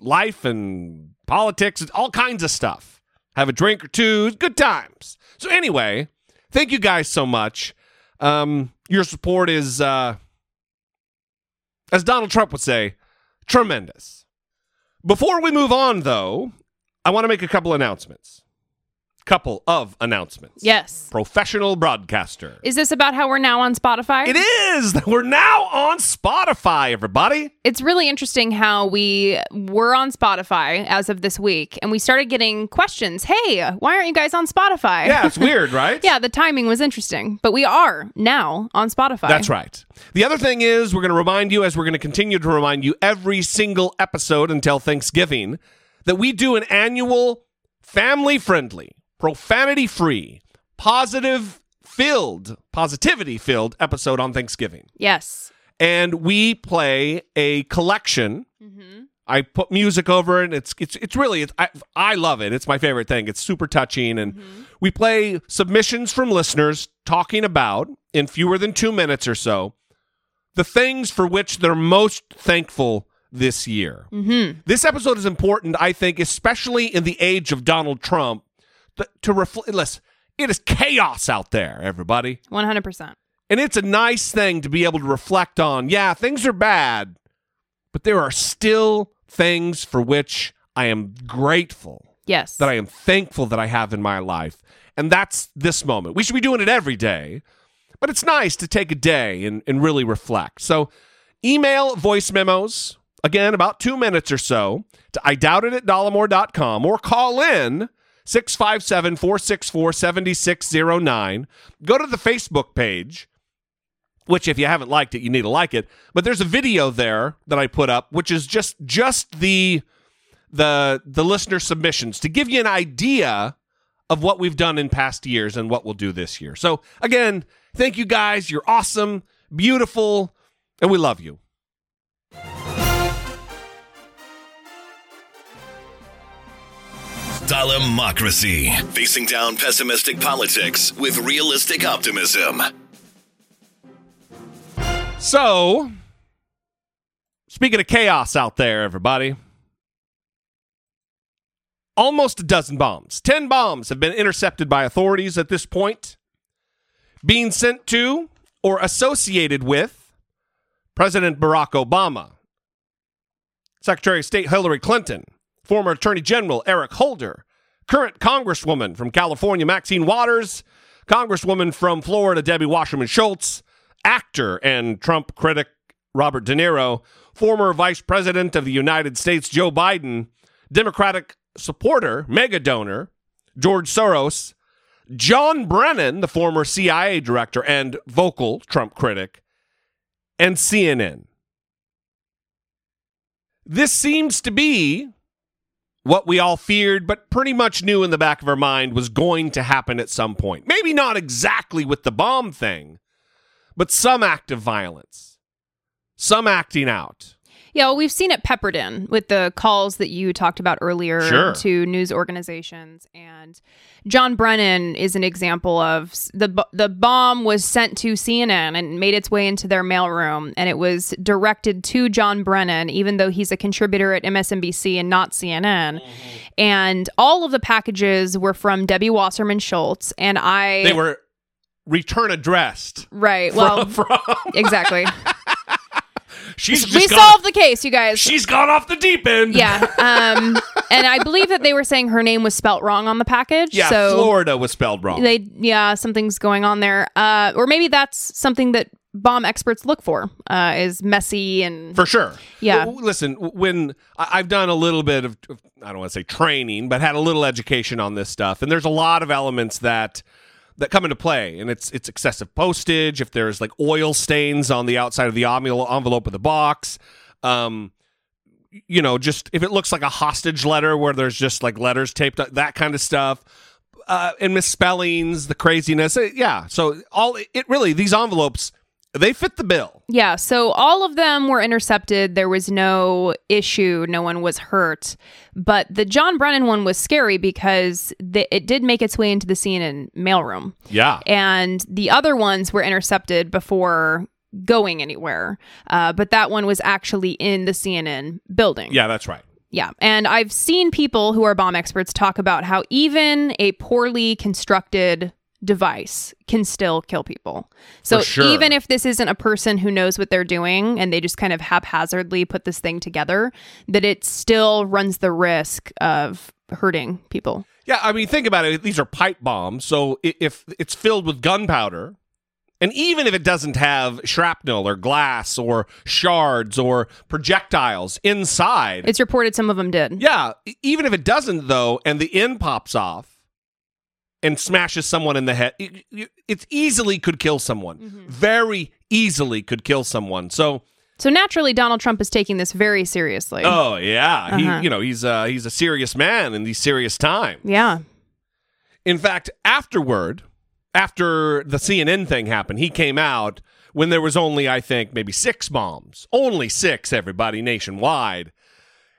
life and politics and all kinds of stuff. Have a drink or two, good times. So anyway, thank you guys so much. Um, your support is, uh, as Donald Trump would say, tremendous. Before we move on, though, I want to make a couple announcements. Couple of announcements. Yes. Professional broadcaster. Is this about how we're now on Spotify? It is. We're now on Spotify, everybody. It's really interesting how we were on Spotify as of this week and we started getting questions. Hey, why aren't you guys on Spotify? Yeah, it's weird, right? yeah, the timing was interesting, but we are now on Spotify. That's right. The other thing is, we're going to remind you, as we're going to continue to remind you every single episode until Thanksgiving, that we do an annual family friendly, profanity free, positive filled, positivity filled episode on Thanksgiving. Yes. And we play a collection. I put music over it. It's it's it's really it's, I I love it. It's my favorite thing. It's super touching, and we play submissions from listeners talking about in fewer than two minutes or so the things for which they're most thankful this year. Mm-hmm. This episode is important, I think, especially in the age of Donald Trump, to reflect. Listen, it is chaos out there, everybody. 100%. And it's a nice thing to be able to reflect on. Yeah, things are bad, but there are still things for which I am grateful, Yes. that I am thankful that I have in my life. And that's this moment. We should be doing it every day, but it's nice to take a day and, and really reflect. So email voice memos, again, about two minutes or so, to I doubt it at dollemore.com or call in 657 464 7609. Go to the Facebook page which if you haven't liked it you need to like it. But there's a video there that i put up which is just just the the the listener submissions to give you an idea of what we've done in past years and what we'll do this year. So again thank you guys. You're awesome beautiful and we love you Democracy. Facing down pessimistic politics with realistic optimism. so speaking of chaos out there everybody almost a dozen bombs 10 bombs have been intercepted by authorities at this point being sent to or associated with President Barack Obama, Secretary of State Hillary Clinton, former Attorney General Eric Holder, current Congresswoman from California Maxine Waters, Congresswoman from Florida Debbie Wasserman Schultz, actor and Trump critic Robert De Niro, former Vice President of the United States Joe Biden, Democratic supporter, mega donor George Soros, John Brennan, the former CIA director and vocal Trump critic, and CNN. This seems to be what we all feared, but pretty much knew in the back of our mind was going to happen at some point. Maybe not exactly with the bomb thing, but some act of violence, some acting out. Yeah, well, we've seen it peppered in with the calls that you talked about earlier Sure. to news organizations, and John Brennan is an example of the the bomb was sent to CNN and made its way into their mailroom, and it was directed to John Brennan, even though he's a contributor at MSNBC and not CNN. Mm-hmm. And all of the packages were from Debbie Wasserman Schultz, and I They were return addressed. right. Well, exactly. She's we solved the case, you guys. She's gone off the deep end. Yeah. Um, and I believe that they were saying her name was spelt wrong on the package. Yeah, so Florida was spelled wrong. they, yeah, something's going on there. Uh, or maybe that's something that bomb experts look for uh, is messy and For sure. Yeah. Listen, when I've done a little bit of- I don't want to say training, but had a little education on this stuff, and there's a lot of elements that that come into play, and it's it's excessive postage. If there's like oil stains on the outside of the envelope of the box, um, you know, just if it looks like a hostage letter where there's just like letters taped, that kind of stuff. Uh, and misspellings, the craziness, Uh, yeah. So all it really these envelopes, they fit the bill. Yeah, so all of them were intercepted. There was no issue. No one was hurt. But the John Brennan one was scary because the, it did make its way into the CNN mailroom. Yeah. And the other ones were intercepted before going anywhere. Uh, but that one was actually in the CNN building. Yeah, that's right. Yeah. And I've seen people who are bomb experts talk about how even a poorly constructed device can still kill people. So sure. even if this isn't a person who knows what they're doing and they just kind of haphazardly put this thing together, that it still runs the risk of hurting people. Yeah, I mean, think about it. These are pipe bombs. So if it's filled with gunpowder, and even if it doesn't have shrapnel or glass or shards or projectiles inside, It's reported some of them did. yeah, even if it doesn't, though, and the end pops off and smashes someone in the head, it, it- easily could kill someone. Very easily could kill someone. So, So naturally Donald Trump is taking this very seriously. oh yeah, Uh-huh. he, you know, he's uh, he's a serious man in these serious times. Yeah. In fact, afterward, after the CNN thing happened, he came out when there was only, I think, maybe six bombs. Only six, everybody, nationwide.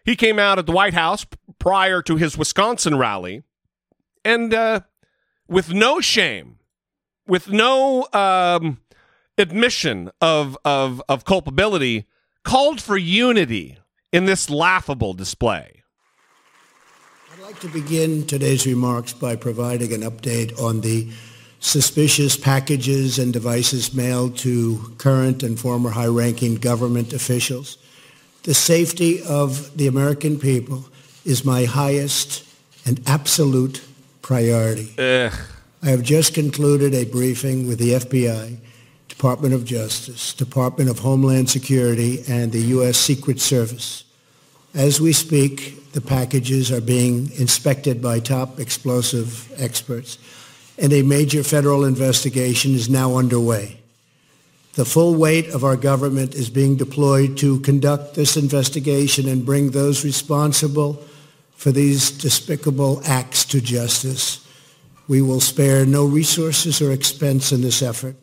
He came out at the White House prior to his Wisconsin rally and uh, with no shame, with no um, admission of, of, of culpability, called for unity in this laughable display. I'd like to begin today's remarks by providing an update on the suspicious packages and devices mailed to current and former high-ranking government officials. The safety of the American people is my highest and absolute priority. Ugh. I have just concluded a briefing with the FBI, Department of Justice, Department of Homeland Security, and the U.S. Secret Service. As we speak, the packages are being inspected by top explosive experts, and a major federal investigation is now underway. The full weight of our government is being deployed to conduct this investigation and bring those responsible for these despicable acts to justice. We will spare no resources or expense in this effort.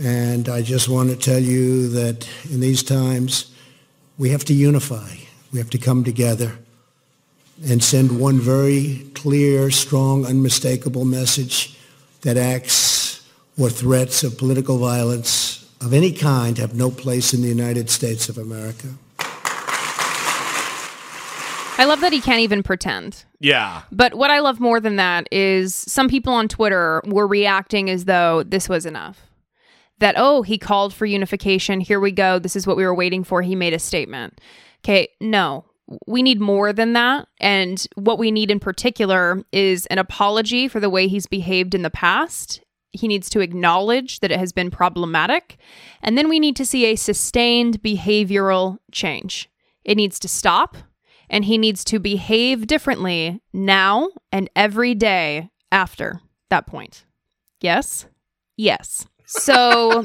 And I just want to tell you that in these times, we have to unify. We have to come together and send one very clear, strong, unmistakable message that acts or threats of political violence of any kind have no place in the United States of America. I love that he can't even pretend. Yeah. But what I love more than that is some people on Twitter were reacting as though this was enough. That, oh, he called for unification. Here we go. This is what we were waiting for. He made a statement. Okay, no. We need more than that. And what we need in particular is an apology for the way he's behaved in the past. He needs to acknowledge that it has been problematic. And then we need to see a sustained behavioral change. It needs to stop and he needs to behave differently now and every day after that point. Yes? Yes. So,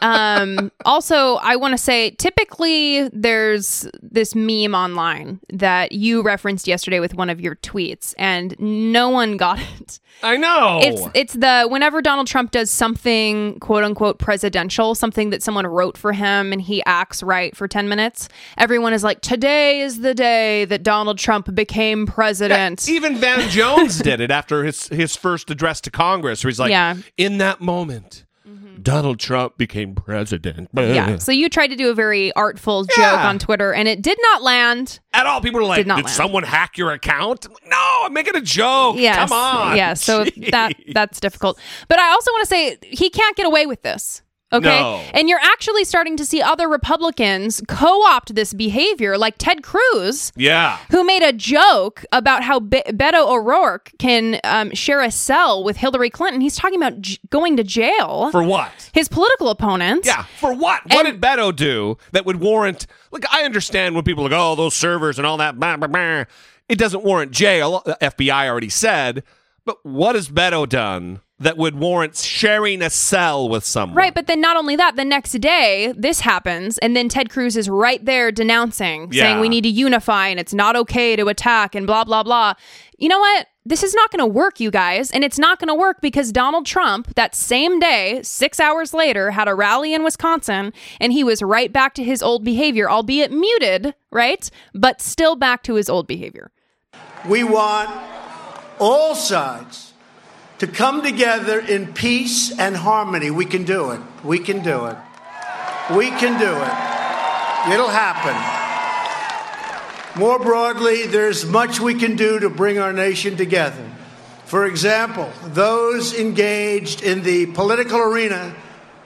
um, also, I want to say typically there's this meme online that you referenced yesterday with one of your tweets, and no one got it. I know. It's it's the whenever Donald Trump does something quote unquote presidential, something that someone wrote for him and he acts right for 10 minutes, everyone is like, Today is the day that Donald Trump became president. Even Van Jones did it after his his first address to Congress, where he's like, Yeah. "In that moment, Mm-hmm. Donald Trump became president." yeah. So you tried to do a very artful joke Yeah. on Twitter and it did not land. At all, people are like, Did not "Did someone hack your account?" No, I'm making a joke. Yes. Come on. Yeah. So that that's difficult. But I also want to say he can't get away with this. Okay. No. And you're actually starting to see other Republicans co opt this behavior, like Ted Cruz, yeah. who made a joke about how Be- Beto O'Rourke can um, share a cell with Hillary Clinton. He's talking about j- going to jail For what? his political opponents. Yeah, for what? what did Beto do that would warrant? Like, I understand when people are like, oh, those servers and all that. Blah, blah, blah. It doesn't warrant jail. The FBI already said. But what has Beto done that would warrant sharing a cell with someone? Right, but then not only that, the next day this happens, and then Ted Cruz is right there denouncing, saying we need to unify and it's not okay to attack and blah, blah, blah. You know what? This is not going to work, you guys. And it's not going to work because Donald Trump, that same day, six hours later, had a rally in Wisconsin and he was right back to his old behavior, albeit muted, right? But still back to his old behavior. We want all sides to come together in peace and harmony. We can do it. We can do it. We can do it. It'll happen. More broadly, there's much we can do to bring our nation together. For example, those engaged in the political arena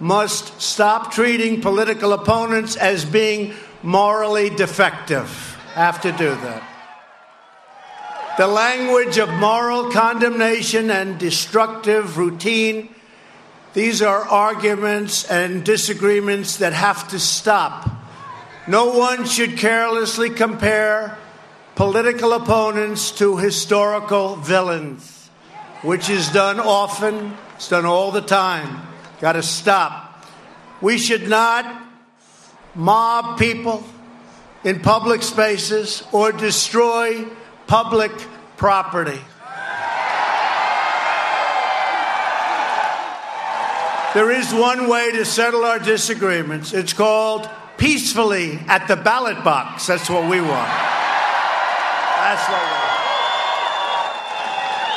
must stop treating political opponents as being morally defective. Have to do that. The language of moral condemnation and destructive routine, these are arguments and disagreements that have to stop. No one should carelessly compare political opponents to historical villains, which is done often, it's done all the time. Got to stop. We should not mob people in public spaces or destroy public property. There is one way to settle our disagreements. It's called peacefully at the ballot box. That's what we want. That's what we want.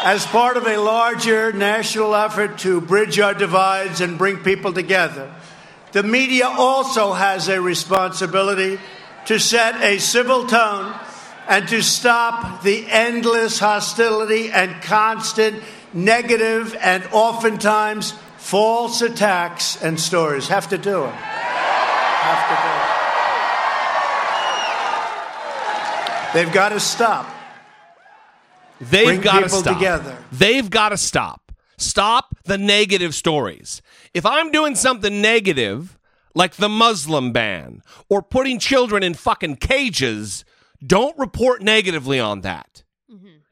As part of a larger national effort to bridge our divides and bring people together, the media also has a responsibility to set a civil tone and to stop the endless hostility and constant negative and oftentimes false attacks and stories. Have to do it. Have to do it. They've got to stop. They've Bring got to stop. together. They've got to stop. Stop the negative stories. If I'm doing something negative, like the Muslim ban or putting children in fucking cages, don't report negatively on that.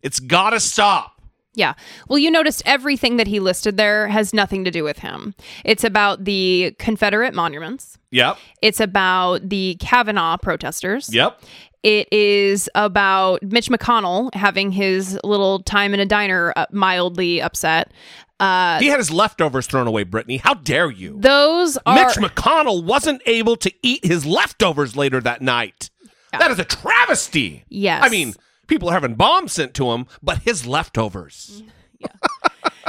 It's got to stop. Yeah. Well, you noticed everything that he listed there has nothing to do with him. It's about the Confederate monuments. Yep. It's about the Kavanaugh protesters. Yep. It is about Mitch McConnell having his little time in a diner uh, mildly upset. Uh, He had his leftovers thrown away, Brittany. How dare you? those are Mitch McConnell wasn't able to eat his leftovers later that night. That is a travesty. Yes. I mean, people are having bombs sent to him, but his leftovers. Yeah.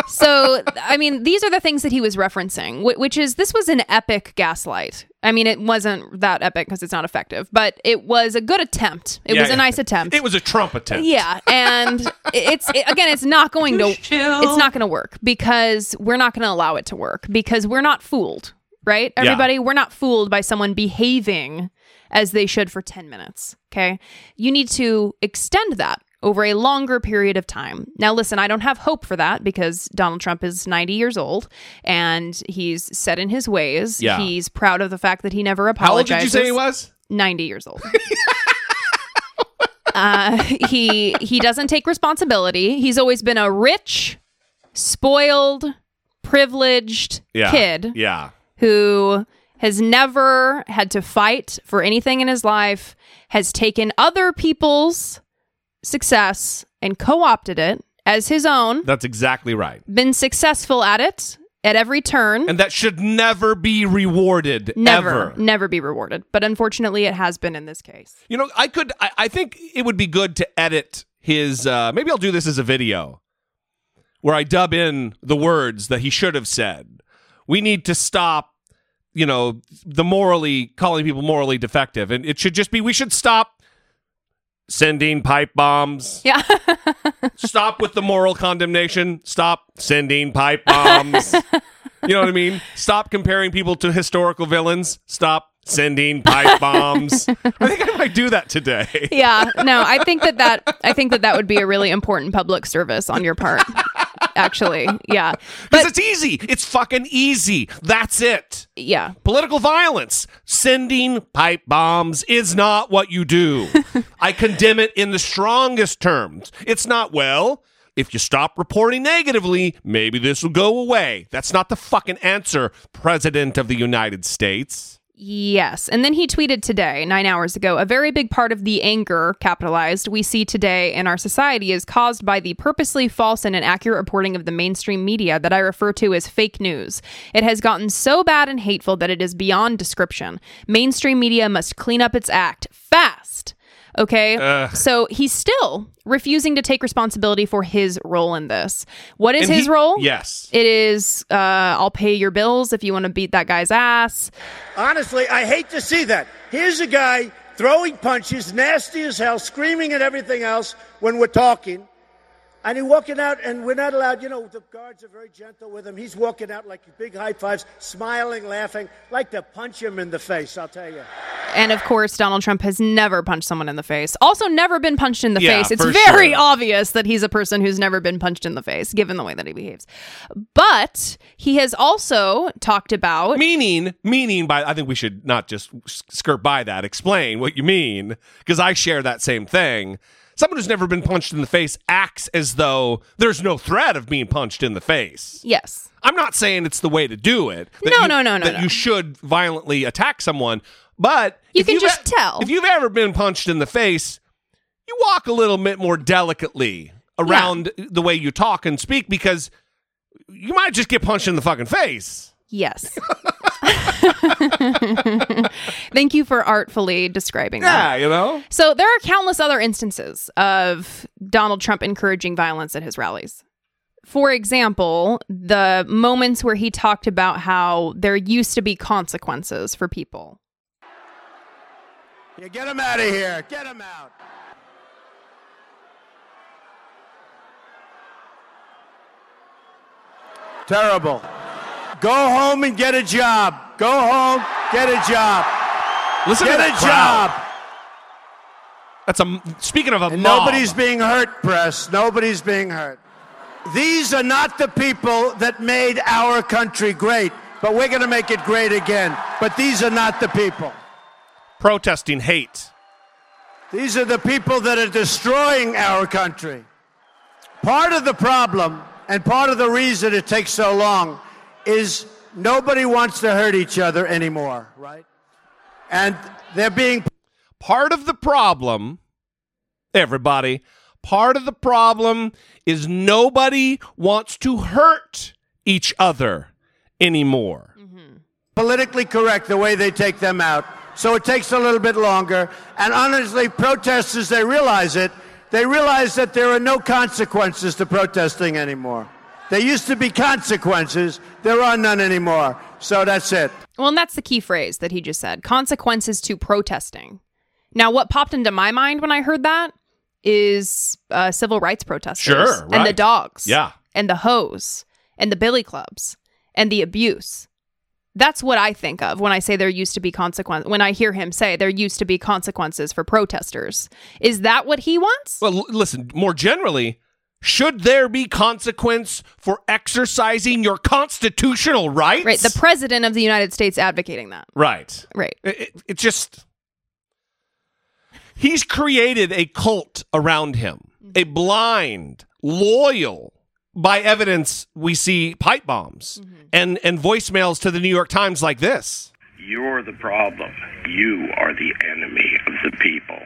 so I mean, these are the things that he was referencing, which is this was an epic gaslight. I mean, it wasn't that epic because it's not effective, but it was a good attempt. It Yeah, was a nice attempt. It was a Trump attempt. Yeah, and it's it- again, it's not going to it's not going to work because we're not going to allow it to work because we're not fooled, right? Yeah. Everybody, we're not fooled by someone behaving as they should for 10 minutes, okay? You need to extend that over a longer period of time. Now listen, I don't have hope for that because Donald Trump is 90 years old and he's set in his ways. Yeah. He's proud of the fact that he never apologized. How old did you say he was? 90 years old. uh, he he doesn't take responsibility. He's always been a rich, spoiled, privileged Yeah. kid Yeah. who has never had to fight for anything in his life, has taken other people's success and co opted it as his own, That's exactly right. been successful at it at every turn. And that should never be rewarded. never, Ever. never be rewarded. But unfortunately, it has been in this case. You know, I could. I, I think it would be good to edit his. Uh, maybe I'll do this as a video, where I dub in the words that he should have said. We need to stop. You know, the morally calling people morally defective, and it should just be we should stop sending pipe bombs. Yeah. Stop with the moral condemnation. Stop sending pipe bombs. you know what I mean? Stop comparing people to historical villains. Stop sending pipe bombs. I think I might do that today. yeah. No, I think that that I think that that would be a really important public service on your part. Actually, yeah. Because it's easy. It's fucking easy. That's it. Yeah. Political violence, sending pipe bombs is not what you do. I condemn it in the strongest terms. It's not, well, if you stop reporting negatively, maybe this will go away. That's not the fucking answer, President of the United States. Yes. And then he tweeted today, nine hours ago, a very big part of the anger, capitalized, we see today in our society is caused by the purposely false and inaccurate reporting of the mainstream media that I refer to as fake news. It has gotten so bad and hateful that it is beyond description. Mainstream media must clean up its act fast. Okay. Ugh. So he's still refusing to take responsibility for his role in this. What is And his he- role? Yes. It is uh, I'll pay your bills if you want to beat that guy's ass. Honestly, I hate to see that. Here's a guy throwing punches, nasty as hell, screaming at everything else when we're talking. And he's walking out, and we're not allowed, you know, the guards are very gentle with him. He's walking out like big high fives, smiling, laughing. Like to punch him in the face, I'll tell you. And of course, Donald Trump has never punched someone in the face. Also, never been punched in the Yeah, face. It's very sure. obvious that he's a person who's never been punched in the face, given the way that he behaves. But he has also talked about. Meaning, meaning by, I think we should not just skirt by that, explain what you mean, because I share that same thing. Someone who's never been punched in the face acts as though there's no threat of being punched in the face. Yes. I'm not saying it's the way to do it. No, you- no, no, no, That no. you should violently attack someone, but You can just tell. If you've ever been punched in the face, you walk a little bit more delicately around the way you talk and speak because you might just get punched in the fucking face. Yes. Thank you for artfully describing that. Yeah, you know. So there are countless other instances of Donald Trump encouraging violence at his rallies. For example, the moments where he talked about how there used to be consequences for people. Yeah, get him out of here. Get him out. Terrible. Go home and get a job. Go home, get a job. Listen get to a crowd. job. That's a speaking of a And mob. nobody's being hurt, press. Nobody's being hurt. These are not the people that made our country great, but we're going to make it great again. But these are not the people. protesting hate. These are the people that are destroying our country. Part of the problem and part of the reason it takes so long is nobody wants to hurt each other anymore, right? And they're being Part of the problem, everybody, part of the problem is nobody wants to hurt each other anymore. Mm-hmm. politically correct the way they take them out. So it takes a little bit longer. And honestly, protesters, they realize it. They realize that there are no consequences to protesting anymore. There used to be consequences. There are none anymore. So that's it. Well, and that's the key phrase that he just said consequences to protesting. Now, what popped into my mind when I heard that is uh, civil rights protesters Sure, and the dogs Yeah. and the hose and the billy clubs and the abuse. That's what I think of when I say there used to be consequence. When I hear him say there used to be consequences for protesters, is that what he wants? Well, l- listen, more generally, should there be consequence for exercising your constitutional rights? Right, the president of the United States advocating that. right. Right. It, it, it just he's created a cult around him, mm-hmm. a blind, loyal by evidence, we see pipe bombs mm-hmm. and, and voicemails to the New York Times like this. You're the problem. You are the enemy of the people.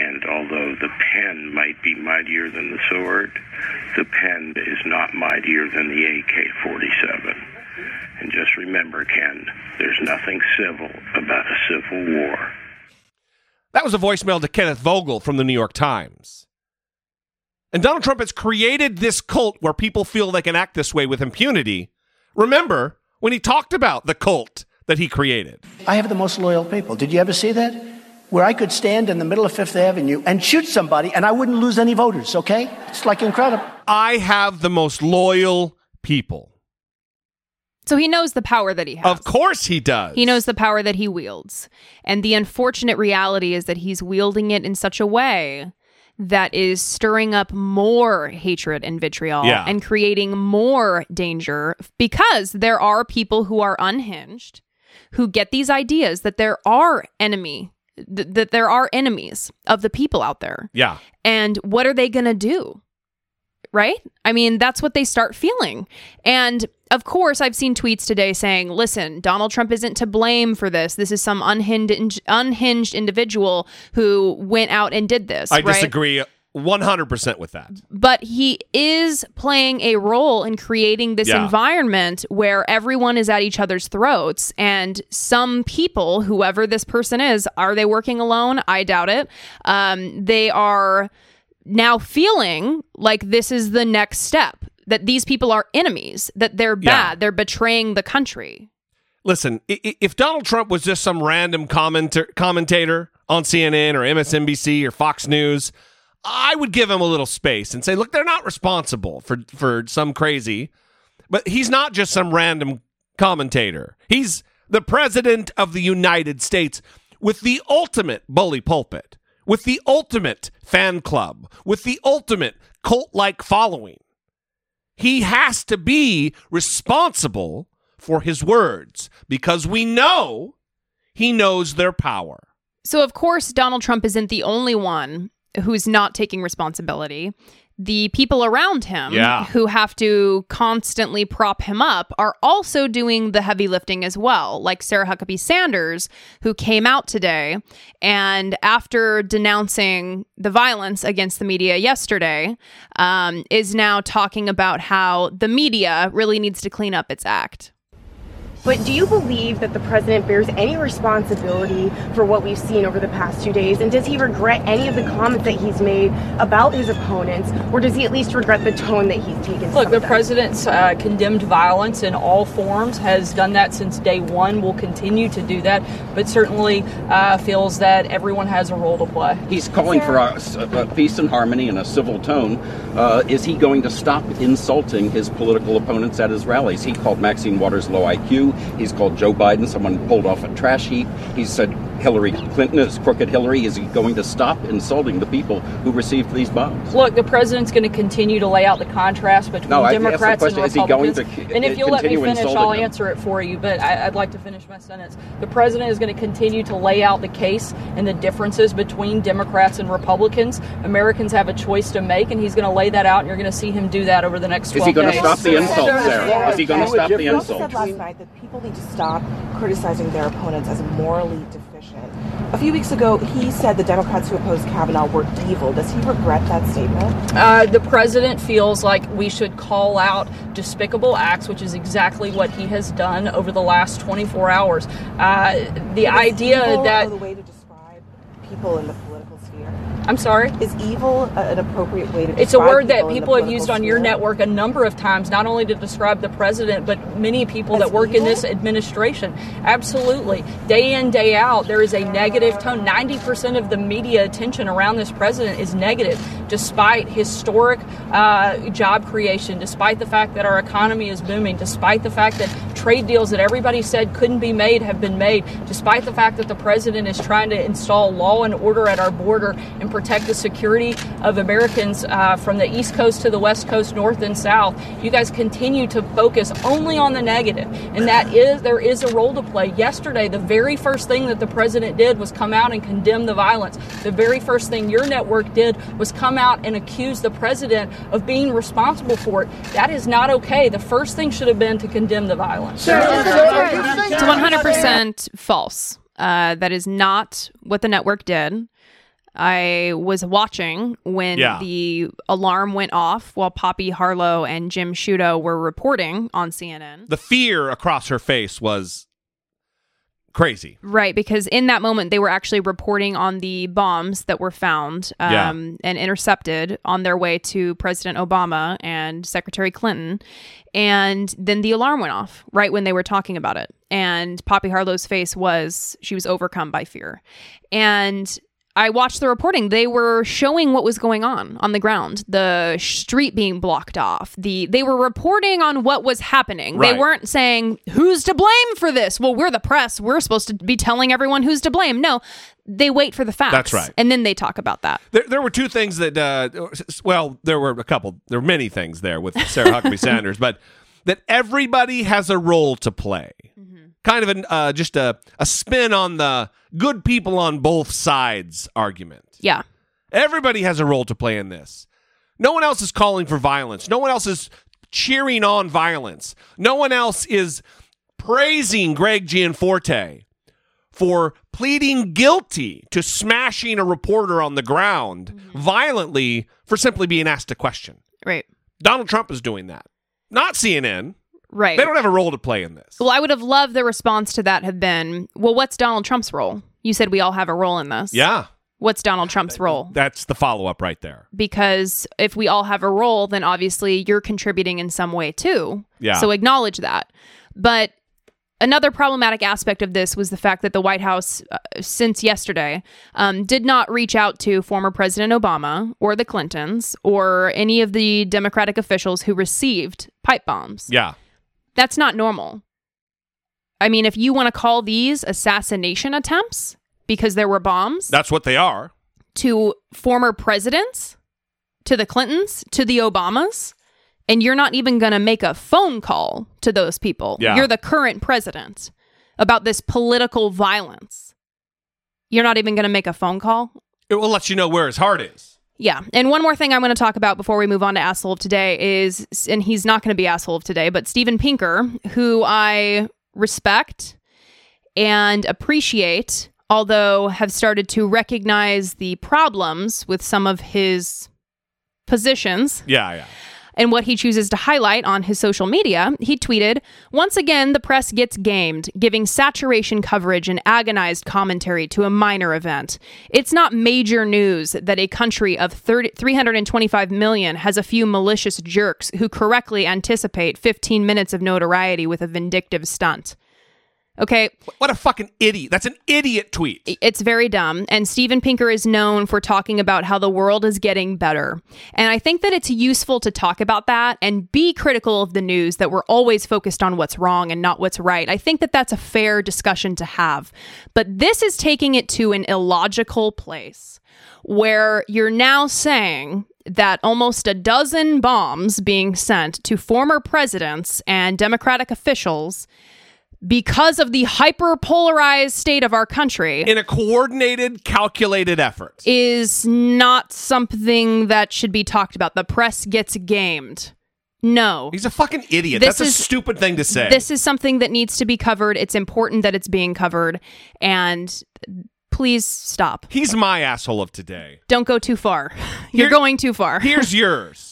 And although the pen might be mightier than the sword, the pen is not mightier than the AK 47. And just remember, Ken, there's nothing civil about a civil war. That was a voicemail to Kenneth Vogel from the New York Times. And Donald Trump has created this cult where people feel they can act this way with impunity. Remember when he talked about the cult that he created? I have the most loyal people. Did you ever see that? Where I could stand in the middle of Fifth Avenue and shoot somebody and I wouldn't lose any voters, okay? It's like incredible. I have the most loyal people. So he knows the power that he has. Of course he does. He knows the power that he wields. And the unfortunate reality is that he's wielding it in such a way that is stirring up more hatred and vitriol Yeah. and creating more danger because there are people who are unhinged who get these ideas that there are enemy th- that there are enemies of the people out there. Yeah. And what are they going to do? Right? I mean, that's what they start feeling. And of course, I've seen tweets today saying, listen, Donald Trump isn't to blame for this. This is some unhinged, unhinged individual who went out and did this. I right? disagree 100% with that. But he is playing a role in creating this Yeah. environment where everyone is at each other's throats. And some people, whoever this person is, are they working alone? I doubt it. Um, they are now feeling like this is the next step, that these people are enemies, that they're bad, Yeah. they're betraying the country. Listen, if Donald Trump was just some random commenter, commentator on CNN or MSNBC or Fox News, I would give him a little space and say, look, they're not responsible for, for some crazy. But he's not just some random commentator. He's the president of the United States with the ultimate bully pulpit, with the ultimate fan club, with the ultimate cult like following. He has to be responsible for his words because we know he knows their power. So, of course, Donald Trump isn't the only one who's not taking responsibility. The people around him Yeah. who have to constantly prop him up are also doing the heavy lifting as well, like Sarah Huckabee Sanders, who came out today and after denouncing the violence against the media yesterday, um, is now talking about how the media really needs to clean up its act. But do you believe that the president bears any responsibility for what we've seen over the past two days? And does he regret any of the comments that he's made about his opponents? Or does he at least regret the tone that he's taken? Look, the president's uh, condemned violence in all forms, has done that since day one, will continue to do that, but certainly uh, feels that everyone has a role to play. He's calling for a, a peace and harmony and a civil tone. Uh, is he going to stop insulting his political opponents at his rallies? He called Maxine Waters low IQ. He's called Joe Biden someone pulled off a trash heap. He said Hillary Clinton is crooked Hillary. Is he going to stop insulting the people who received these bombs? Look, the president's going to continue to lay out the contrast between No, I asked the Democrats and question, is he going Republicans. to c- and if you'll let me finish, I'll them? answer it for you. But I, I'd like to finish my sentence. The president is going to continue to lay out the case and the differences between Democrats and Republicans. Americans have a choice to make, and he's going to lay that out. And you're going to see him do that over the next 12 Is he going to stop the insults, Sarah? Is he going to stop the You also insults? said last night that people need to stop criticizing their opponents as morally deficient. A few weeks ago, he said the Democrats who opposed Kavanaugh were evil. Does he regret that statement? Uh, the president feels like we should call out despicable acts, which is exactly what he has done over the last 24 hours. Uh, the idea that the way to describe people in the. I'm sorry? Is evil an appropriate way to? It's a word that people have used on your network a number of times, not only to describe the president, but many people that work in this administration. Absolutely. Day in, day out, there is a negative tone. 90% of the media attention around this president is negative, despite historic uh, job creation, despite the fact that our economy is booming, despite the fact that trade deals that everybody said couldn't be made have been made, despite the fact that the president is trying to install law and order at our border and protect the security of Americans uh, from the East Coast to the West Coast, North and South. You guys continue to focus only on the negative, and that is there is a role to play. Yesterday, the very first thing that the president did was come out and condemn the violence. The very first thing your network did was come out and accuse the president of being responsible for it. That is not okay. The first thing should have been to condemn the violence. It's 100% false. Uh, that is not what the network did. I was watching when Yeah. the alarm went off while Poppy Harlow and Jim Sciutto were reporting on CNN. The fear across her face was crazy. Right, because in that moment they were actually reporting on the bombs that were found um, Yeah. and intercepted on their way to President Obama and Secretary Clinton. And then the alarm went off right when they were talking about it. And Poppy Harlow's face was, she was overcome by fear. And I watched the reporting. They were showing what was going on on the ground, the street being blocked off. The they were reporting on what was happening. They weren't saying who's to blame for this. Well, we're the press. We're supposed to be telling everyone who's to blame. No, they wait for the facts. That's right. and then they talk about that. There, there were two things that, uh, well, there were a couple, there were many things there with Sarah Huckabee Sanders, but that everybody has a role to play. Kind of an, uh, just a, a spin on the good people on both sides argument. Yeah. Everybody has a role to play in this. No one else is calling for violence. No one else is cheering on violence. No one else is praising Greg Gianforte for pleading guilty to smashing a reporter on the ground violently for simply being asked a question. Right. Donald Trump is doing that, not CNN. Right. They don't have a role to play in this. Well, I would have loved the response to that have been, well, what's Donald Trump's role? You said we all have a role in this. Yeah, What's Donald Trump's role? that's the follow up right there. because if we all have a role, then obviously you're contributing in some way too. Yeah. So acknowledge that. But another problematic aspect of this was the fact that the White House, uh, since yesterday, um, did not reach out to former President Obama or the Clintons or any of the Democratic officials who received pipe bombs. Yeah. That's not normal. I mean, if you want to call these assassination attempts because there were bombs That's what they are. to former presidents, to the Clintons, to the Obamas, and you're not even going to make a phone call to those people. Yeah. You're the current president about this political violence. You're not even going to make a phone call. It will let you know where his heart is. Yeah. And one more thing I'm going to talk about before we move on to Asshole of Today is, and he's not going to be Asshole of Today, but Steven Pinker, who I respect and appreciate, although have started to recognize the problems with some of his positions Yeah, yeah. And what he chooses to highlight on his social media, he tweeted, Once again, the press gets gamed, giving saturation coverage and agonized commentary to a minor event. It's not major news that a country of 30, 325 million has a few malicious jerks who correctly anticipate 15 minutes of notoriety with a vindictive stunt. Okay, What a fucking idiot. That's an idiot tweet. it's very dumb. And Steven Pinker is known for talking about how the world is getting better. And I think that it's useful to talk about that and be critical of the news that we're always focused on what's wrong and not what's right. I think that that's a fair discussion to have. But this is taking it to an illogical place where you're now saying that almost a dozen bombs being sent to former presidents and Democratic officials because of the hyper polarized state of our country In a coordinated, calculated effort. is not something that should be talked about. The press gets gamed. No. He's a fucking idiot. This That's is- a stupid thing to say. This is something that needs to be covered. It's important that it's being covered. And please stop. He's my asshole of today. Don't go too far. You're Here- going too far. Here's yours.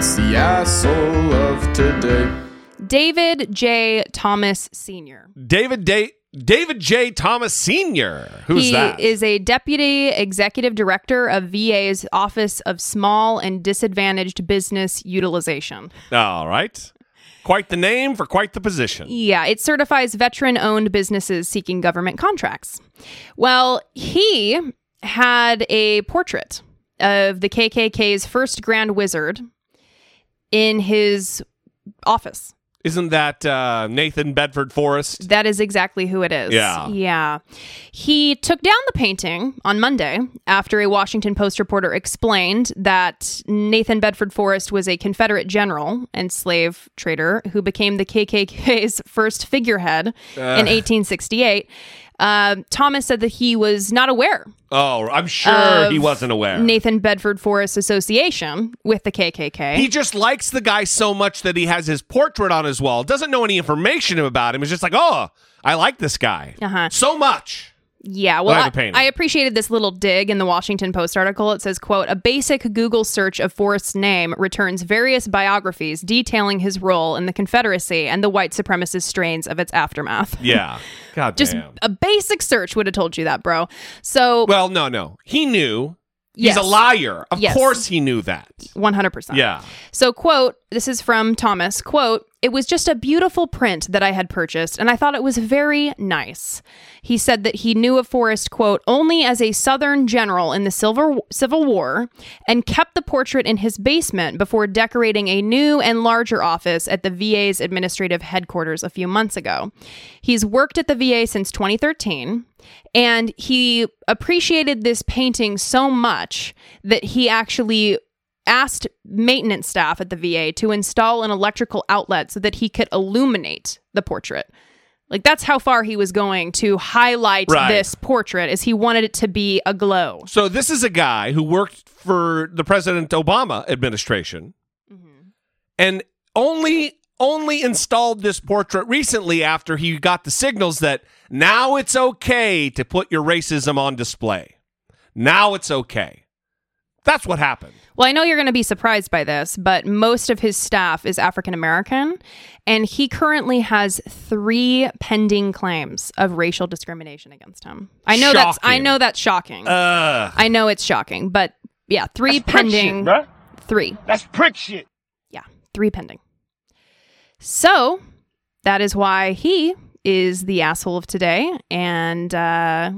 It's the asshole of today. David J. Thomas Sr. David Day David J. Thomas Sr. Who's he that? is a deputy executive director of VA's Office of Small and Disadvantaged Business Utilization. All right. Quite the name for quite the position. Yeah, it certifies veteran owned businesses seeking government contracts. Well, he had a portrait of the KKK's first Grand Wizard in his office. Isn't that uh, Nathan Bedford Forrest? That is exactly who it is. Yeah. Yeah. He took down the painting on Monday after a Washington Post reporter explained that Nathan Bedford Forrest was a Confederate general and slave trader who became the KKK's first figurehead in 1868. Uh, Thomas said that he was not aware Oh, I'm sure he wasn't aware. Nathan Bedford Forrest association with the KKK. He just likes the guy so much that he has his portrait on his wall. Doesn't know any information about him. He's just like, oh, I like this guy Uh-huh. so much. Yeah, well, I. I appreciated this little dig in the Washington Post article. It says, "quote A basic Google search of Forrest's name returns various biographies detailing his role in the Confederacy and the white supremacist strains of its aftermath." Yeah. God Just damn. a basic search would have told you that, bro. So, Well, no, no. He knew. He's a liar. Of Yes. course he knew that. one hundred percent. Yeah. So, quote, this is from Thomas, quote, it was just a beautiful print that I had purchased, and I thought it was very nice. He said that he knew of Forrest, quote, only as a Southern general in the Civil, Civil War and kept the portrait in his basement before decorating a new and larger office at the VA's administrative headquarters a few months ago. He's worked at the VA since 2013. And he appreciated this painting so much that he actually asked maintenance staff at the VA to install an electrical outlet so that he could illuminate the portrait. Like that's how far he was going to highlight Right. this portrait is he wanted it to be aglow. So this is a guy who worked for the President Obama administration mm-hmm. and only only installed this portrait recently after he got the signals that now it's okay to put your racism on display. Now it's okay. That's what happened. Well, I know you're going to be surprised by this, but most of his staff is African American, and he currently has three pending claims of racial discrimination against him. I know that's I Shocking. know that's shocking. Ugh. I know it's shocking, but yeah, three That's prick shit, pending. three. That's prick shit. Yeah, three pending. So that is why he is the asshole of today, and uh,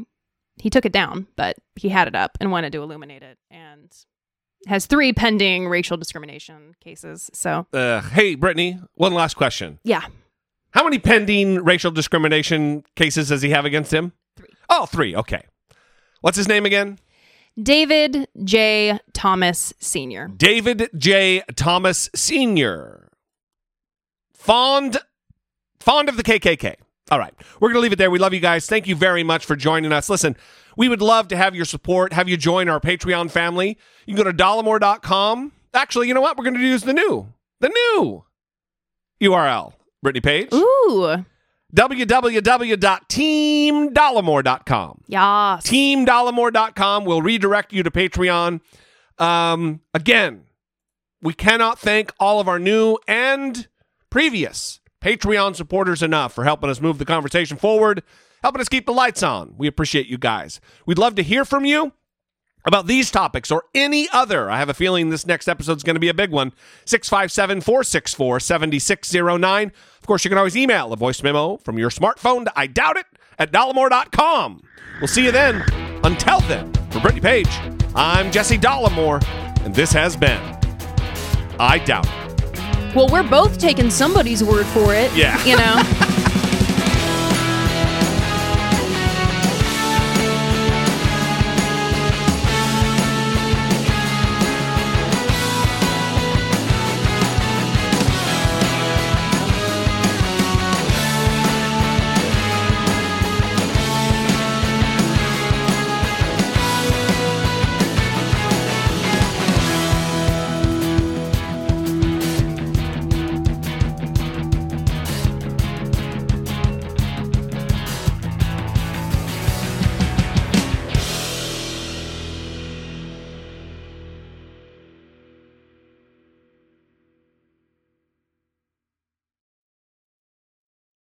he took it down, but he had it up and wanted to illuminate it, and has three pending racial discrimination cases. So Uh, hey, Brittany, one last question. yeah, How many pending racial discrimination cases does he have against him? Three. Oh, three. Okay. What's his name again? David J. Thomas Sr. David J. Thomas Sr. Fond fond of the KKK. All right. We're going to leave it there. We love you guys. Thank you very much for joining us. Listen, we would love to have your support, have you join our Patreon family. You can go to dollemore.com. Actually, you know what? We're going to use the new, the new URL. Brittany Page. Ooh. www.teamdollemore.com. Yes. Teamdollemore.com will redirect you to Patreon. Um, again, we cannot thank all of our new and previous Patreon supporters enough for helping us move the conversation forward, helping us keep the lights on. We appreciate you guys. We'd love to hear from you about these topics or any other. I have a feeling this next episode is going to be a big one. 657 464 7609. Of course, you can always email a voice memo from your smartphone to I doubt it at dollemore.com. We'll see you then. Until then, for Brittany Page, I'm Jesse Dollemore, and this has been I Doubt It. Well, we're both taking somebody's word for it. Yeah. You know?